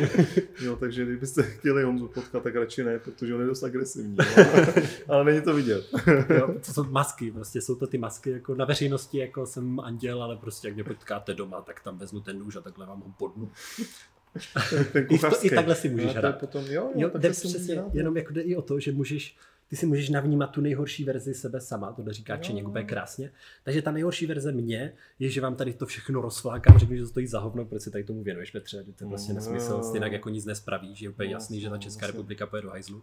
jo, takže kdybyste chtěli Honzu potkat, tak radši ne, protože on je dost agresivní. No. Ale není to vidět. jo, to jsou masky, prostě jsou to ty masky, jako na veřejnosti jako jsem anděl, ale prostě jak mě potkáte doma, tak tam vezmu ten nůž a takhle vám ho podnu. ten I, to, I takhle si můžeš hrát. potom, jo, jo, Jo, tak jde přesně, hrát, no. jenom jako jde i o to, že můžeš, ty si můžeš navnímat tu nejhorší verzi sebe sama, to říká. Čeněk úplně krásně. Takže ta nejhorší verze mě je, že vám tady to všechno rozflákám, řeknu, že to stojí za hovno, proč se tady tomu věnuješ, Petře, že to je vlastně No. nesmysl, stejně jako nic nespraví, že je úplně No, jasný, že ta no, Česká republika pojede do hajzlu.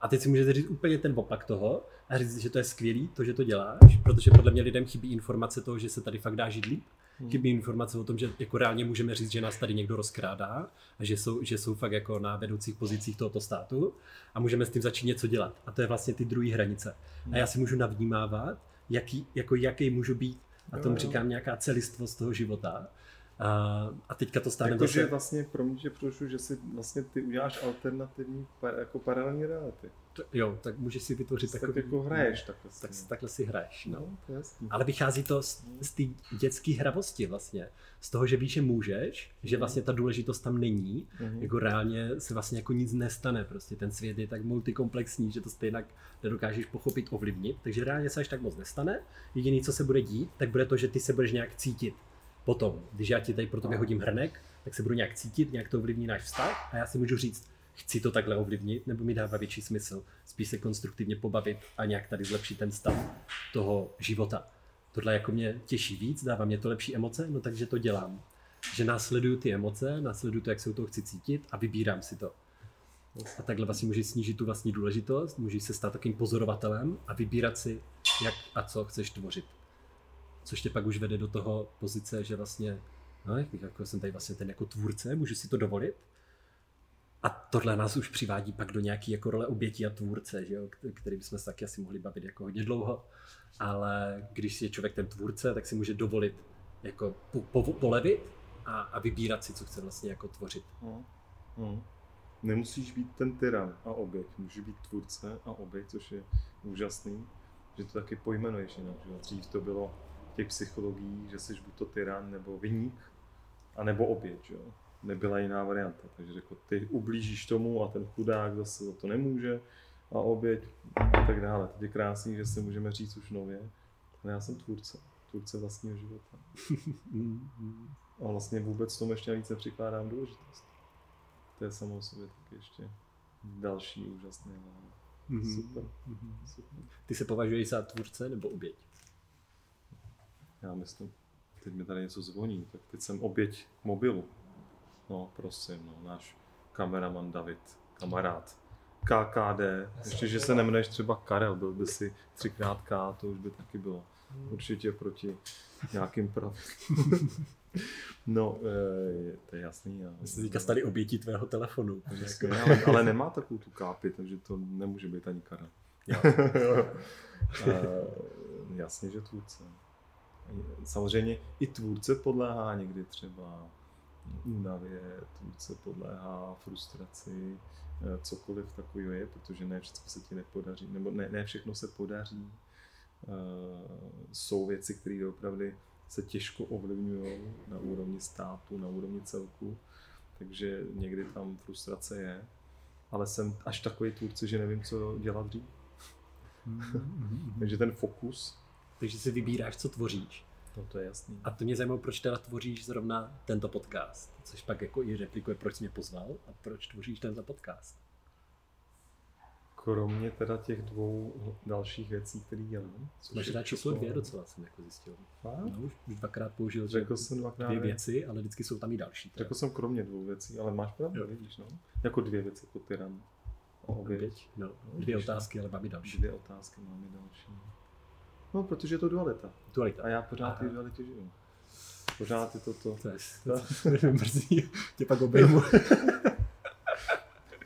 A teď si můžete říct úplně ten opak toho a říct, že to je skvělý, to, že to děláš, protože podle mě lidem chybí informace toho, že se tady fakt dá žít líp. Hmm. Chybí informace o tom, že jako reálně můžeme říct, že nás tady někdo rozkrádá a že jsou, že jsou fakt jako na vedoucích pozicích tohoto státu a můžeme s tím začít něco dělat. A to je vlastně ty druhé hranice. A já si můžu navnímávat, jaký, jako jaký můžu být. A tomu říkám nějaká celistvost toho života. A, a teďka to stane Jakože zase... vlastně, pro mě, že prošu, že si vlastně ty uděláš alternativní, jako paralelní reality. Jo, tak můžeš si vytvořit Tak takový... jako hraješ takhle. Tak, takhle si hraješ. No. No, jasný. Ale vychází to z, z té dětské hravosti vlastně. Z toho, že víš, že můžeš, že vlastně ta důležitost tam není, Mhm. jako reálně se vlastně jako nic nestane. Prostě ten svět je tak multikomplexní, že to stejně nedokážeš pochopit, ovlivnit, takže reálně se až tak moc nestane. Jediné, co se bude dít, tak bude to, že ty se budeš nějak cítit. Potom, když já ti tady pro tobě hodím hrnek, tak se budu nějak cítit, nějak to ovlivní náš vztah a já si můžu říct, chci to takhle ovlivnit, nebo mi dává větší smysl spíš se konstruktivně pobavit a nějak tady zlepšit ten stav toho života. Tohle jako mě těší víc, dává mě to lepší emoce, no takže to dělám. Že následuju ty emoce, následuju to, jak se u toho chci cítit a vybírám si to. A takhle vlastně můžeš snížit tu vlastní důležitost, můžeš se stát takovým pozorovatelem a vybírat si, jak a co chceš tvořit. Což tě pak už vede do toho pozice, že vlastně, no, jak- jako jsem tady vlastně ten jako tvůrce, můžu si to dovolit. A tohle nás už přivádí pak do nějaký jako role obětí a tvůrce, že jo, který bychom se taky asi mohli bavit jako hodně dlouho. Ale když je člověk ten tvůrce, tak si může dovolit jako po, po, polevit a, a vybírat si, co chce vlastně jako tvořit. No. No. Nemusíš být ten tyran a oběť, můžeš být tvůrce a oběť, což je úžasný, že to taky pojmenuješ jinak. Že? Dřív to bylo těch psychologií, že jsi buď to tyran nebo vyník, a nebo oběť. Že? Nebyla jiná varianta, takže řekl, ty ublížíš tomu a ten chudák zase za to nemůže a oběť a tak dále. Teď je krásný, že si můžeme říct už nově, ale já jsem tvůrce, tvůrce vlastního života. A vlastně vůbec tomu ještě navíc nepřikládám důležitost. To je samo o sobě taky ještě další úžasné. Mhm. Super. Mhm. Super. Ty se považuješ za tvůrce nebo oběť? Já myslím, teď mi tady něco zvoní, tak teď jsem oběť mobilu. No, prosím, no, náš kameraman David, kamarád. KKD, ještě, že se nemenuješ třeba Karel, byl by si třikrát K, to už by taky bylo. Určitě proti nějakým pravidlům. no, e, to je jasný. Já, Jsi teďka stali obětí tvého telefonu. Přesně, ale, ale nemá takovou tu kápi, takže to nemůže být ani Karel. Eh, jasně, že tvůrce. Samozřejmě i tvůrce podléhá někdy třeba únavě, tvůrce podléhá frustraci, eh, cokoliv takového je, protože ne všechno se ti nepodaří, nebo ne, ne všechno se podaří. Eh, Jsou věci, které opravdu se těžko ovlivňují na úrovni státu, na úrovni celku, takže někdy tam frustrace je, ale jsem až takový tvůrce, že nevím, co dělat dřív. Takže ten fokus, Takže si vybíráš, co tvoříš. No to je jasný. A to mě zajímalo, proč teda tvoříš zrovna tento podcast. Což pak jako i replikuje, proč jsi mě pozval a proč tvoříš tento podcast. Kromě teda těch dvou dalších věcí, které dělám. Máš rád číslo dvě docela, jsem jako zjistil. Fakt? No, už, už dvakrát použil že Řekl jsem dvakrát dvě věci, ale vždycky jsou tam i další. teda. Řekl jsem kromě dvou věcí, ale máš pravdu, Jo. vidíš, no. Jako dvě věci, jako tyran. A oběť. No, dvě no. otázky, ale mám i další. Dvě otázky máme další. No, protože je to dualita. Dualita. A já pořád Aha. ty dualitě žiju. Pořád je to to. To je, to je mrzí, tě pak obejmu.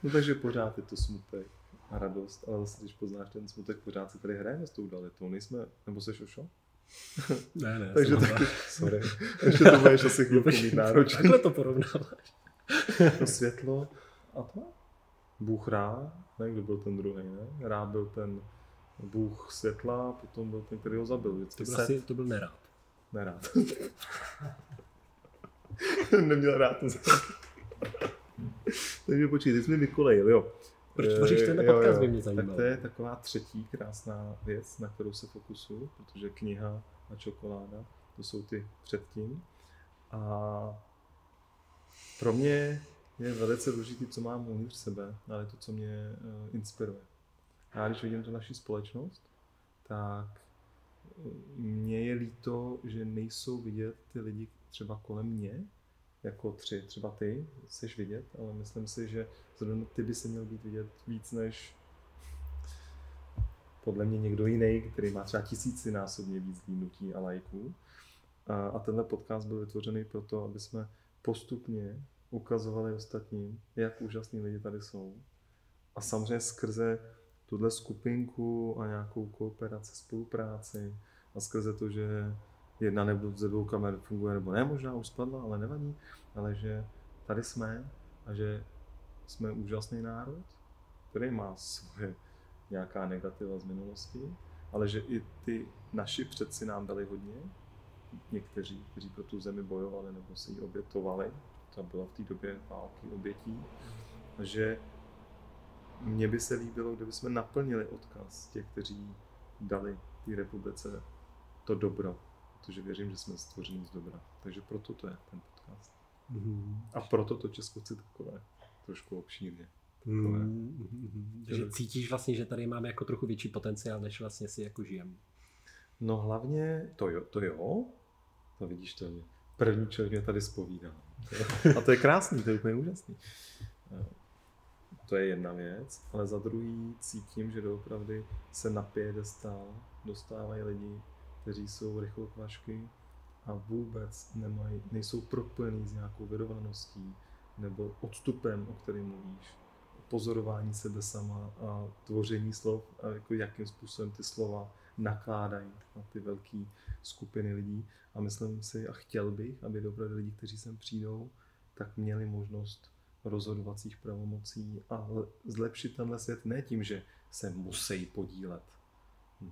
No takže pořád je to smutek a radost, ale zase když poznáš ten smutek, pořád si tady hrajeme s tou dualitou, nejsme, nebo seš ošo? ne, ne. Takže taky, sorry, ještě to budeš asi chvilku mít náročný. Takhle to porovnáváš. To světlo a tma. Bůh Rá, ne, kdo byl ten druhý, ne? Rá byl ten bůh světla, potom byl ten, který ho zabil. To Vždycky byl, Set. asi, to byl nerád. Nerád. Neměl rád to Takže počkej, ty jsi mi vykolejil, jo. Proč Eh, tvoříš tenhle jo, podcast, jo. by mě Tak zajímalo. to je taková třetí krásná věc, na kterou se fokusuju, protože kniha a čokoláda, to jsou ty předtím. A pro mě je velice důležité, co mám uvnitř sebe, ale to, co mě eh, inspiruje. Já když vidím tu naši společnost, tak mně je líto, že nejsou vidět ty lidi třeba kolem mě, jako tři, třeba ty, jsi vidět, ale myslím si, že zrovna ty by se měl být vidět víc než podle mě někdo jiný, který má třeba tisícinásobně víc výnutí a lajků. A, a tenhle podcast byl vytvořený proto, aby jsme postupně ukazovali ostatním, jak úžasní lidi tady jsou. A samozřejmě skrze tuhle skupinku a nějakou kooperaci, spolupráci a skrze to, že jedna nebo ze dvou kamer funguje, nebo ne, možná už spadla, ale nevadí, ale že tady jsme a že jsme úžasný národ, který má svoje nějaká negativa z minulosti, ale že i ty naši předci nám dali hodně, někteří, kteří pro tu zemi bojovali nebo si ji obětovali, to bylo v té době války obětí, že mně by se líbilo, kdyby jsme naplnili odkaz těch, kteří dali té republice to dobro, protože věřím, že jsme stvoření z dobra. Takže proto to je ten podcast. Mhm. A proto to Česko chci takové, trošku obšírně. Mhm, mhm. Že cítíš vlastně, že tady máme jako trochu větší potenciál, než vlastně si jako žijem. No hlavně, to jo, to jo, to vidíš, to je první člověk mě tady spovídá. A to je krásný, to je úplně úžasný. To je jedna věc, ale za druhý cítím, že doopravdy se na piedestal dostávají lidi, kteří jsou rychlokvašky a vůbec nemají, nejsou propojený s nějakou vyrovnaností nebo odstupem, o kterém mluvíš. Pozorování sebe sama a tvoření slov a jako jakým způsobem ty slova nakládají na ty velké skupiny lidí. A myslím si a chtěl bych, aby opravdu lidi, kteří sem přijdou, tak měli možnost rozhodovacích pravomocí a zlepšit tenhle svět ne tím, že se musí podílet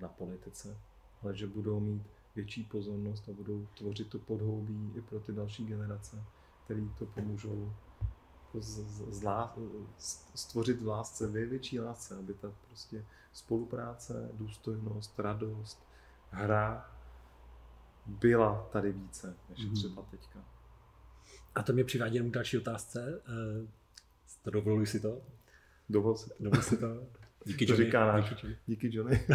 na politice, ale že budou mít větší pozornost a budou tvořit to podhoubí i pro ty další generace, který to pomůžou z, z, z lá, stvořit v lásce, ve větší lásce, aby ta prostě spolupráce, důstojnost, radost, hra byla tady více, než Mhm. třeba teďka. A to mě přivádí jenom k další otázce. Uh, to dovoluji si to? Dovol si to. Dovol si to? Díky To Johnny. říká náš. Díky, Johnny.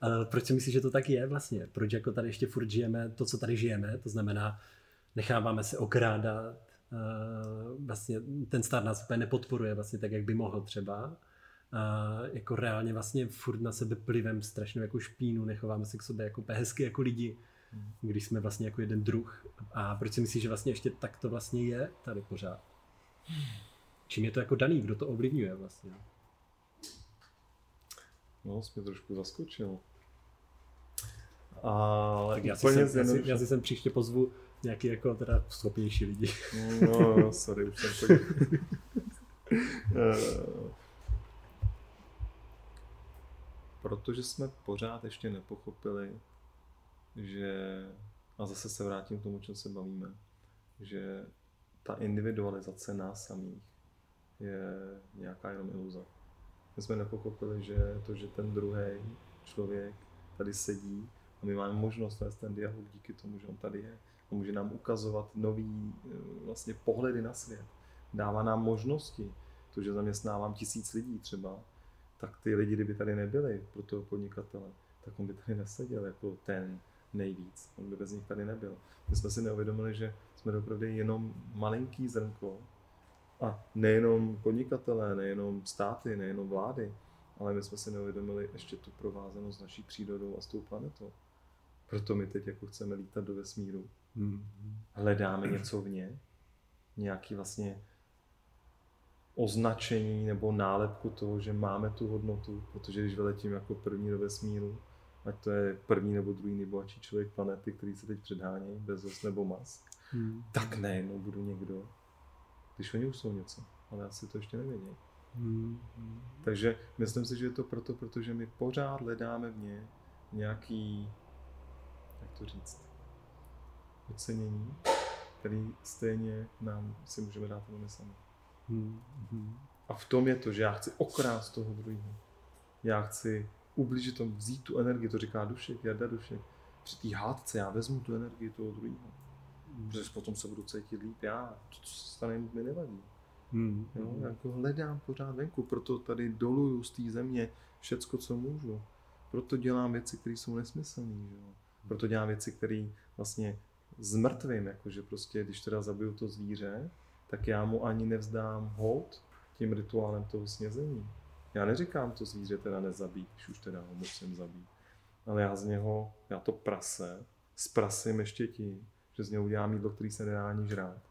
Ale proč si myslíš, že to tak je vlastně? Proč jako tady ještě furt žijeme to, co tady žijeme? To znamená, necháváme se okrádat, uh, vlastně ten stát nás úplně nepodporuje vlastně tak, jak by mohl třeba. Uh, jako reálně vlastně furt na sebe plivem strašnou jako špínu, nechováme se k sobě jako hezky jako lidi, když jsme vlastně jako jeden druh. A proč si myslíš, že vlastně ještě tak to vlastně je tady pořád? Čím je to jako daný, kdo to ovlivňuje vlastně? No, jsi mě trošku zaskočil. Ale Tak já si, úplně sem, já, si, já si sem příště pozvu nějaký jako teda schopnější lidi. No, no, sorry, už jsem to... Eh, Protože jsme pořád ještě nepochopili, že, a zase se vrátím k tomu, o čem se bavíme, že ta individualizace nás samých je nějaká jenom iluze. My jsme nepochopili, že to, že ten druhý člověk tady sedí a my máme možnost vést ten dialog díky tomu, že on tady je a může nám ukazovat nový eh, vlastně pohledy na svět. Dává nám možnosti. To, že zaměstnávám tisíc lidí třeba, tak ty lidi, kdyby tady nebyli pro toho podnikatele, tak on by tady neseděl jako ten nejvíc. On by bez nich tady nebyl. My jsme si neuvědomili, že jsme opravdu jenom malinký zrnko a nejenom podnikatelé, nejenom státy, nejenom vlády, ale my jsme si neuvědomili ještě tu provázanost s naší přírodou a s tou planetou. Proto my teď jako chceme lítat do vesmíru, hledáme něco v ně, nějaký vlastně označení nebo nálepku toho, že máme tu hodnotu, protože když vyletím jako první do vesmíru, ať to je první nebo druhý nejbohatší člověk planety, který se teď předhání, Bezos nebo Musk, Hmm. tak najednou budu někdo, když oni už jsou něco. ale asi to ještě nevědí. Hmm. Takže myslím si, že je to proto, protože my pořád hledáme v ně nějaký, jak to říct, ocenění, který stejně nám si můžeme dát my sami. Hmm. Hmm. A v tom je to, že já chci okrást toho druhého. Já chci ublížit tomu, vzít tu energii, to říká Dušek, Jarda Dušek. Při té hádce já vezmu tu energii toho druhého. Protože potom se budu cítit líp já. To, co se stane, mi nevadí. Hmm. Jo, jako hledám pořád venku, proto tady doluju z té země všecko, co můžu. Proto dělám věci, které jsou nesmyslné. Proto dělám věci, které vlastně zmrtvím, jakože prostě, když teda zabiju to zvíře, tak já mu ani nevzdám hold tím rituálem toho snězení. Já neříkám to zvíře teda nezabít, když už teda ho musím zabít. Ale já z něho, já to prase, sprasím ještě tím, že z něho udělám jídlo, který se nedá ani žrát.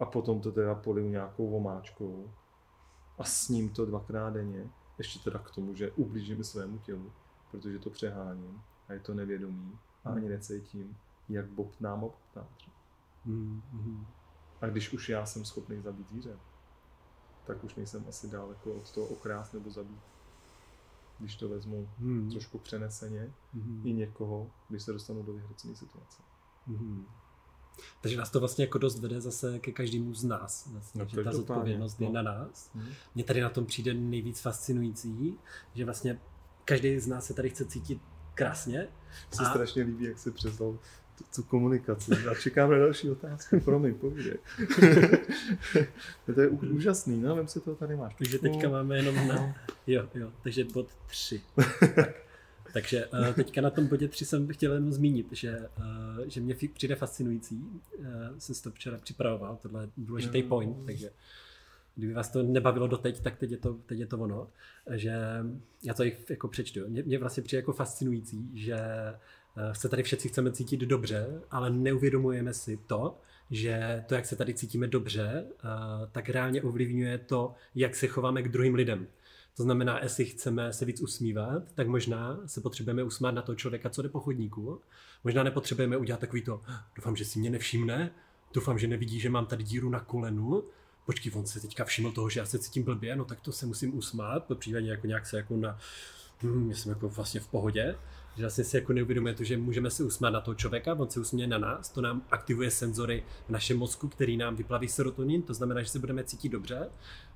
A potom to teda poliju nějakou omáčkou a s ním to dvakrát denně. Ještě teda k tomu, že ublížím svému tělu, protože to přeháním a je to nevědomí a ani necítím, jak bobtnám a bobtnám. Hmm. Hmm. A když už já jsem schopný zabít zvíře, tak už nejsem asi daleko od toho okrás nebo zabít. Když to vezmu Hmm. trošku přeneseně, Hmm. i někoho, když se dostanu do vyhrocené situace. Mhm. Takže nás to vlastně jako dost vede zase ke každému z nás. Vlastně, No, že ta zodpovědnost je no. na nás. Hmm. Mně tady na tom přijde nejvíc fascinující, že vlastně každý z nás se tady chce cítit krásně. Mně se A- strašně líbí, jak jsi převzal tu, tu komunikaci. A čekám na další otázku. Promiň, povídej. to je úžasný, no, vem si to tady máš. Takže teďka máme jenom No. na... Jo, jo, takže bod 3. tak. Takže uh, teďka na tom bodě 3 jsem chtěl jenom zmínit, že, uh, že mě přijde fascinující, uh, jsem si to včera připravoval, tohle je důležitý Jo. point, takže kdyby vás to nebavilo doteď, tak teď je to, teď je to ono, že já to jako přečtu. Mě, mě vlastně přijde jako fascinující, že eh, se tady všetci chceme cítit dobře, ale neuvědomujeme si to, že to, jak se tady cítíme dobře, eh, tak reálně ovlivňuje to, jak se chováme k druhým lidem. To znamená, jestli chceme se víc usmívat, tak možná se potřebujeme usmát na toho člověka, co jde po chodníku. Možná nepotřebujeme udělat takový to, doufám, že si mě nevšimne, doufám, že nevidí, že mám tady díru na kolenu, počkej, on se teďka všiml toho, že já se cítím blbě, no tak to se musím usmát, po případě jako nějak se jako na, hm, jsem jako vlastně v pohodě, že vlastně si jako neuvědomuje to, že můžeme se usmát na toho člověka, on se usměje na nás, to nám aktivuje senzory v našem mozku, který nám vyplaví serotonin, to znamená, že se budeme cítit dobře.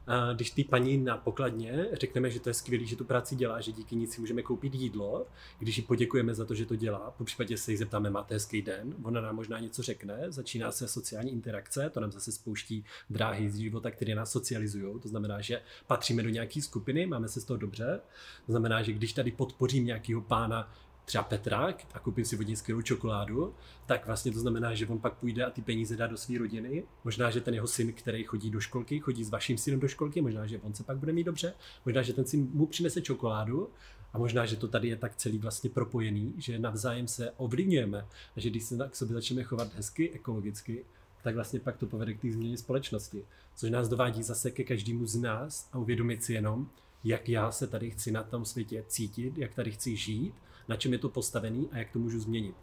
A když ty paní na pokladně řekneme, že to je skvělé, že tu práci dělá, že díky ní si můžeme koupit jídlo, když jí poděkujeme za to, že to dělá, po případě se jí zeptáme, máte hezký den, ona nám možná něco řekne, začíná se sociální interakce, to nám zase spouští dráhy z života, které nás socializují, to znamená, že patříme do nějaké skupiny, máme se z toho dobře, to znamená, že když tady podpořím nějakého pána, třeba Petra a koupím si od něj skvělou čokoládu, tak vlastně to znamená, že on pak půjde a ty peníze dá do své rodiny. Možná, že ten jeho syn, který chodí do školky, chodí s vaším synem do školky, možná, že on se pak bude mít dobře, možná, že ten syn mu přinese čokoládu a možná, že to tady je tak celý vlastně propojený, že navzájem se ovlivňujeme a že když se k sobě začneme chovat hezky, ekologicky, tak vlastně pak to povede k té změně společnosti. Což nás dovádí zase ke každému z nás a uvědomit si jenom, jak já se tady chci na tom světě cítit, jak tady chci žít, na čem je to postavený a jak to můžu změnit.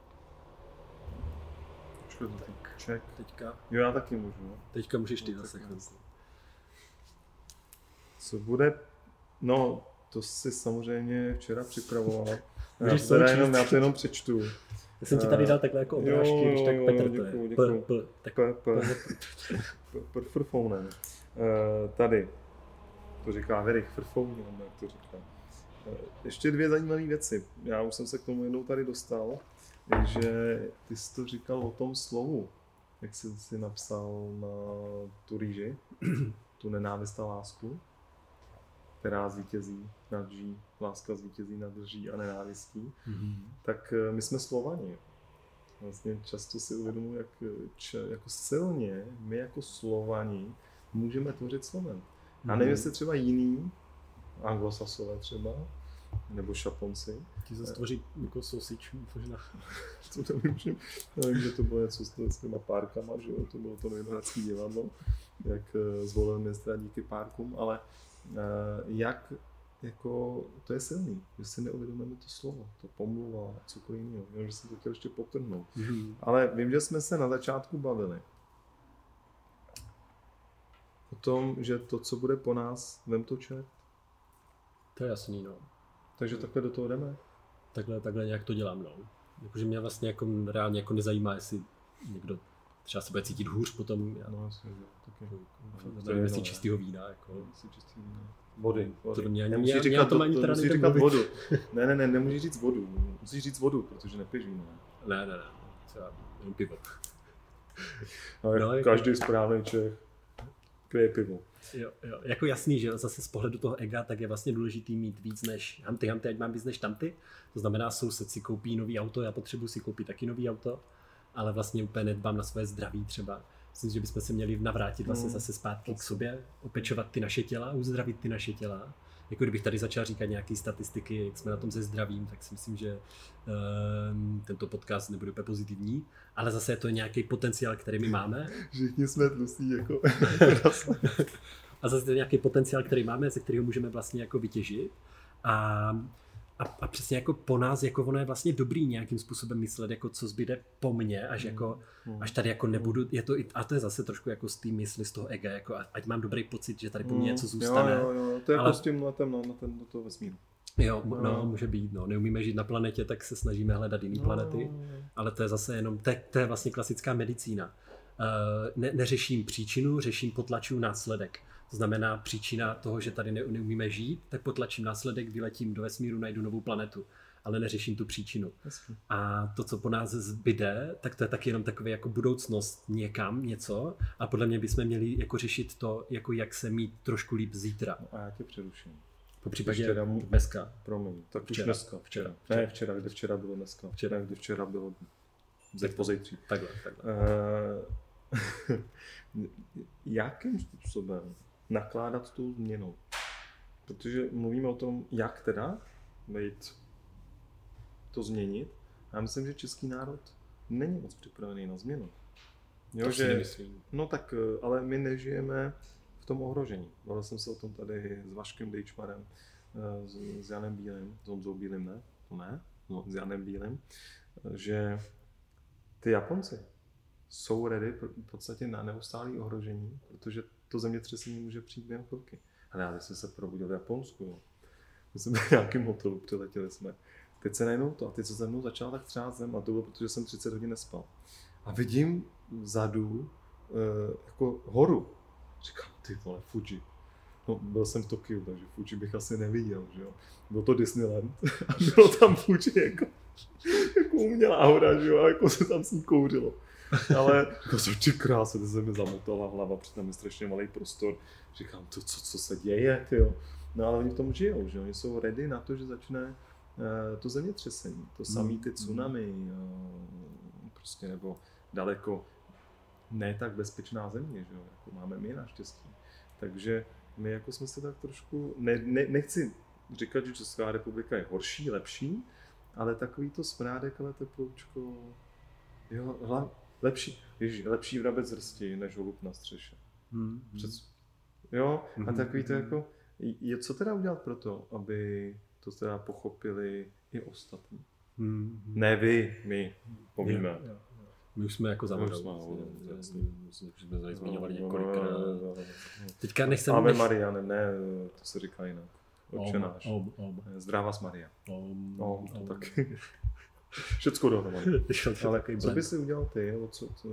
Počkej, to tak check. Teďka, Jo, já taky můžu. No. teďka můžeš ty No, zase tak chvilku. Co bude? No, to si samozřejmě včera připravoval. Já Můžeš to, teda jenom, já to jenom přečtu. Já jsem ti tady dal takhle jako obrážky, když tak Petr to je. P, p, tak P, p, p, p, frfounem. Eh, Tady. To říká Verich, frfounem, jak to říká. Ještě dvě zajímavé věci. Já už jsem se k tomu jednou tady dostal, že ty jsi to říkal o tom slovu, jak jsi si napsal na tu rýži, tu nenávist a lásku, která zvítězí nad lží, láska zvítězí nad lží a nenávistí Mhm. tak eh, my jsme Slovani. Vlastně často si uvědomuji, jak č, jako silně my jako Slovani můžeme tvořit slovem. Já nevím, jestli třeba jiný, anglosasové třeba, nebo šaponci, Ti zase tvoří jako sosič, možná. to nevím, že, já vím, že to bylo něco s, s těma párkama, že jo, to bylo to Vinohradské divadlo, jak eh, zvolil ministra díky párkům, ale eh, jak jako, to je silný, že si neuvědomujeme to slovo, to pomluva, cokoliv jiného, jenom, že jsem to chtěl ještě potrhnout. Mhm. Ale vím, že jsme se na začátku bavili o tom, že to, co bude po nás, vem to čert. To je jasný, no. Takže takhle do toho jdeme. Takhle, takhle nějak to dělám, no. Jakože mě vlastně jako reálně jako nezajímá, jestli někdo třeba se bude cítit hůř potom. Já No, jasně, že taky. nevím, to je jestli čistého vína, jako. Asi čistý víno. Vody. vody. To mě ani- Nemusíš říkat, tom to, ani to, musíš říkat vodu. Ne, ne, ne, nemůžeš říct vodu. Musíš říct vodu, protože nepiješ víno. Ne, ne, ne. Třeba jenom pivo. No, No, no, jako- každý správný Čech pije pivo. Jo, jo, jako jasný, že zase z pohledu toho ega, tak je vlastně důležitý mít víc než hamty, hamty, ať mám víc než tamty. To znamená, soused si koupí nový auto, já potřebuji si koupit taky nový auto, ale vlastně úplně nedbám na svoje zdraví třeba. Myslím, že bychom se měli navrátit vlastně Hmm. zase zpátky k sobě, opečovat ty naše těla, uzdravit ty naše těla. Jako kdybych tady začal říkat nějaké statistiky, jak jsme na tom se zdravím, tak si myslím, že um, tento podcast nebude úplně pozitivní, ale zase je to nějaký potenciál, který my máme Všichni jsme tlustí, jako. a zase to je nějaký potenciál, který máme, ze kterého můžeme vlastně jako vytěžit. A, a, a přesně jako po nás, jako ono je vlastně dobrý nějakým způsobem myslet, jako co zbyde po mně, až jako, až tady jako nebudu, je to, a to je zase trošku jako z té mysli, z toho ega, jako ať mám dobrý pocit, že tady po mně něco zůstane. Jo, jo, jo. To je Ale- jako s tím letem no, na ten, do toho vesmíru. Jo, no, No. může být, no. Neumíme žít na planetě, tak se snažíme hledat jiné planety. ale to je zase jenom, to je, to je vlastně klasická medicína. Eh, Ne, neřeším příčinu, řeším potlačuju následek. To znamená příčina toho, že tady ne, neumíme žít, tak potlačím následek, vyletím do vesmíru, najdu novou planetu, ale neřeším tu příčinu. Jasně. A to, co po nás zbyde, tak to je taky jenom takové jako budoucnost někam, něco. A podle mě bychom měli jako řešit to, jako jak se mít trošku líp zítra. No a já tě přeruším. Po případě dám- dneska. Promiň, tak už Včera. dneska. Včera. Ne, včera, kde včera bylo dneska. Včera. Kde včera bylo ze pozejtří. Takhle, takhle. Eh, jakým způsobem nakládat s tou změnou? Protože mluvíme o tom, jak teda být to změnit. A já myslím, že český národ není moc připravený na změnu. Jo, To že, nemyslím. no tak, eh, ale my nežijeme v tom ohrožení. Bavil jsem se o tom tady s Vaškem Dejčmarem, eh, s, s Janem Bílým, s Honzou Bílým, ne? To ne? No, s Janem Bílým, eh, že ty Japonci jsou ready v podstatě na neustálé ohrožení, protože to zemětřesení může přijít během chvilky. Ale já jsem se probudil v Japonsku, jo. My jsme v nějakém hotelu, přiletěli jsme. Teď se najednou to, a teď se ze mnou začala tak třát zem, a to bylo, protože jsem 30 hodin nespal. A vidím vzadu e, jako horu. Říkám, ty vole, Fuji. No, byl jsem v Tokiu, takže Fuji bych asi neviděl, že jo. Byl to Disneyland a bylo tam Fuji jako, jako umělá hora, že jo, a jako se tam s ní kouřilo. Ale jako jsem ty krása, to se mi zamotala hlava, protože tam je strašně malý prostor. Říkám, to, co, co se děje, ty jo. No ale oni v tom žijou, že jo? oni jsou ready na to, že začne eh, to zemětřesení, to samý ty tsunami, eh, prostě nebo daleko ne tak bezpečná země, že jo, jako máme my naštěstí. Takže my jako jsme se tak trošku, ne, ne, nechci říkat, že Česká republika je horší, lepší, ale takový to smrádek, ale teploučko, jo, hla, lepší, ježi, lepší vrabec hrsti, než holub na střeše. Hmm. Přes, jo, a Mhm, takový to mhm. jako, je co teda udělat pro to, aby to teda pochopili i ostatní? Hmm. Ne vy, my, povíme. Jo, jo. My už jsme jako za My už jsme Myslím, že tady zmiňovali No, několikrát. no, no, no. Teďka než jsem... Ave než... Maria, ne, ne, to se říká jinak. Otče Om, náš. om, om, Zdravá s Maria. om, No, to om. taky. Všecko dohromady. Ale co by si udělal ty, nebo co, co,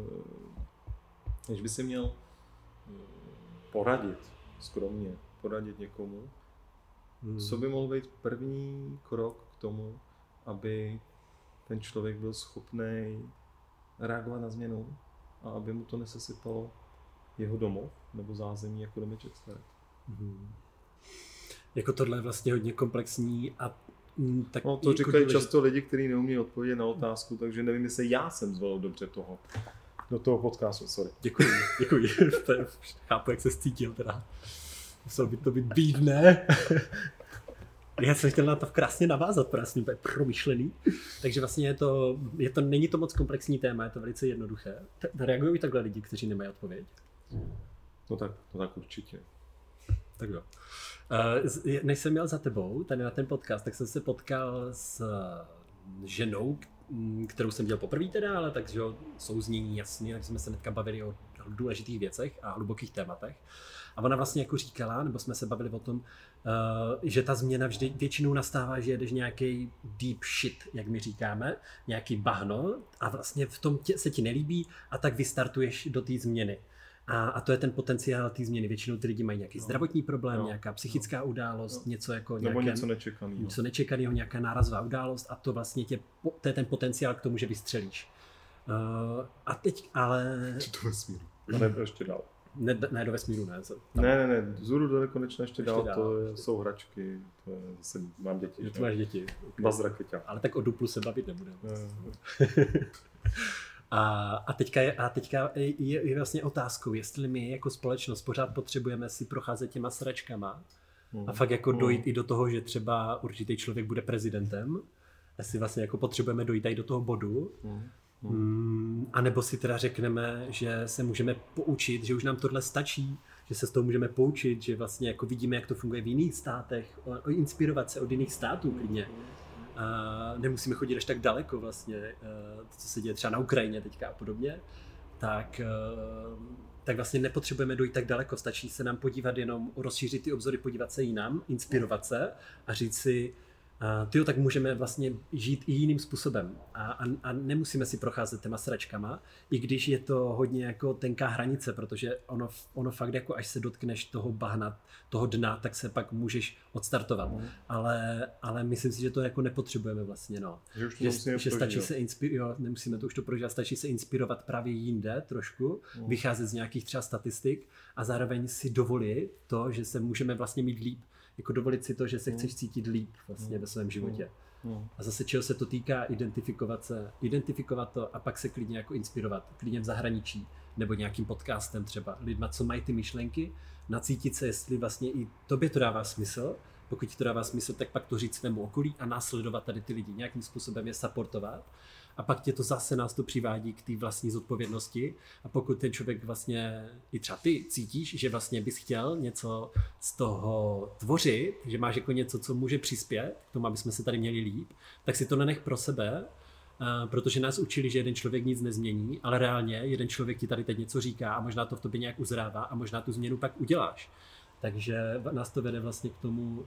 když by si měl mm, poradit, skromně, poradit někomu, Hmm. co by mohl být první krok k tomu, aby ten člověk byl schopný reagovat na změnu a aby mu to nesesypalo jeho domov nebo zázemí jako domeček starý. Mhm. Jako tohle je vlastně hodně komplexní a tak No to jako říkají důležitý- často lidi, kteří neumí odpovědět na otázku, takže nevím, jestli já jsem zvolil dobře toho. Do toho podcastu, sorry. Děkuji, děkuji. Chápu, jak se cítil teda. Musel by to být bídné. Já jsem chtěl na to krásně navázat, protože úplně promyšlený. Takže vlastně je to, je to, není to moc komplexní téma, je to velice jednoduché. Reagují takhle lidi, kteří nemají odpověď. No tak, no tak určitě. Tak jo. Eh, Než jsem měl za tebou, tady na ten podcast, tak jsem se potkal s eh, ženou, kterou jsem dělal poprvé teda, ale takže jo, souznění jasně, takže jsme se hnedka bavili o důležitých věcech a hlubokých tématech. A ona vlastně jako říkala, nebo jsme se bavili o tom, uh, že ta změna vždy většinou nastává, že jedeš nějaký deep shit, jak my říkáme, nějaký bahno a vlastně v tom tě, se ti nelíbí a tak vystartuješ do té změny. A, a to je ten potenciál té změny. Většinou ty lidi mají nějaký no. zdravotní problém, no. nějaká psychická no. událost, no. něco jako Nebo nějaké, něco nečekaného. Něco nečekaného, nějaká nárazová událost a to vlastně tě, to je ten potenciál k tomu, že vystřelíš. Uh, a teď ale... Co to vesmíru? Nebo ještě dál. Ne, ne, do vesmíru ne. Tam. Ne, ne, ne, vzhůru do nekonečna ještě, ještě dál, dál, to je, jsou hračky, to je, zase mám děti. Že máš děti. Baz raketě. Ale tak o duplu se bavit nebudeme. A, a teďka, je, a teďka je, je vlastně otázkou, jestli my jako společnost pořád potřebujeme si procházet těma sračkama mm. a fakt jako mm. dojít i do toho, že třeba určitý člověk bude prezidentem, asi vlastně jako potřebujeme dojít i do toho bodu, mm. Mm, a nebo si teda řekneme, že se můžeme poučit, že už nám tohle stačí, že se z toho můžeme poučit, že vlastně jako vidíme, jak to funguje v jiných státech, inspirovat se od jiných států klidně. A nemusíme chodit až tak daleko vlastně, eh, to, co se děje třeba na Ukrajině teďka a podobně, tak, eh, tak vlastně nepotřebujeme dojít tak daleko, stačí se nám podívat jenom, rozšířit ty obzory, podívat se jinam, inspirovat se a říct si, ty tak můžeme vlastně žít i jiným způsobem a, a, a nemusíme si procházet těma sračkama, i když je to hodně jako tenká hranice, protože ono, ono fakt jako až se dotkneš toho bahna, toho dna, tak se pak můžeš odstartovat. Mm. Ale, ale myslím si, že to jako nepotřebujeme vlastně, no. Že, už to že, že stačí se inspirovat, nemusíme to už to prožívat, stačí se inspirovat právě jinde trošku, mm. vycházet z nějakých třeba statistik a zároveň si dovolit to, že se můžeme vlastně mít líp jako dovolit si to, že se hmm. chceš cítit líp vlastně ve svém životě. Hmm. A zase čeho se to týká, identifikovat se, identifikovat to a pak se klidně jako inspirovat, klidně v zahraničí nebo nějakým podcastem třeba, lidma, co mají ty myšlenky, nacítit se, jestli vlastně i tobě to dává smysl, pokud ti to dává smysl, tak pak to říct svému okolí a následovat tady ty lidi, nějakým způsobem je supportovat a pak tě to zase nás to přivádí k té vlastní zodpovědnosti a pokud ten člověk vlastně, i třeba ty cítíš, že vlastně bys chtěl něco z toho tvořit, že máš jako něco, co může přispět k tomu, aby jsme se tady měli líp, tak si to nenech pro sebe, protože nás učili, že jeden člověk nic nezmění, ale reálně jeden člověk ti tady teď něco říká a možná to v tobě nějak uzrává a možná tu změnu pak uděláš. Takže nás to vede vlastně k tomu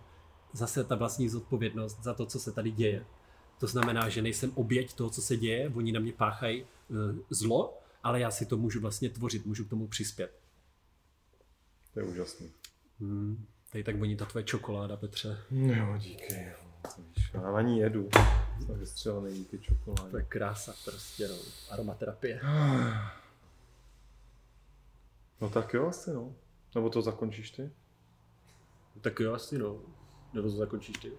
zase ta vlastní zodpovědnost za to, co se tady děje. To znamená, že nejsem oběť toho, co se děje, oni na mě páchají uh, zlo, ale já si to můžu vlastně tvořit, můžu k tomu přispět. To je úžasný. Hmm. Tady tak voní ta tvoje čokoláda, Petře. Jo, díky. Já na ní jedu. Jsem vystřelený díky čokoládě. To je krása prostě, no. Aromaterapie. No tak jo asi, no. Nebo to zakončíš ty? Tak jo asi, no. Nebo to zakončíš ty.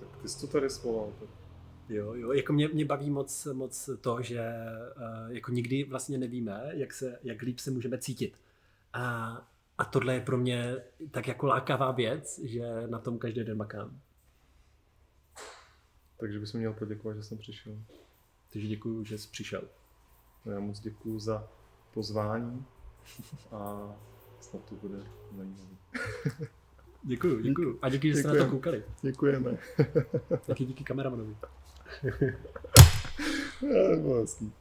Tak ty jsi to tady svolal. Tak. Jo, jo, jako mě, mě baví moc, moc to, že uh, jako nikdy vlastně nevíme, jak, se, jak líp se můžeme cítit. A, a tohle je pro mě tak jako lákavá věc, že na tom každý den makám. Takže bys měl poděkovat, že jsem přišel. Takže děkuji, že jsi přišel. No já moc děkuji za pozvání a snad to bude zajímavé. děkuji, děkuji. A díky, že jste na to koukali. Děkujeme. Taky díky kameramanovi. Ja, to bylo hezký.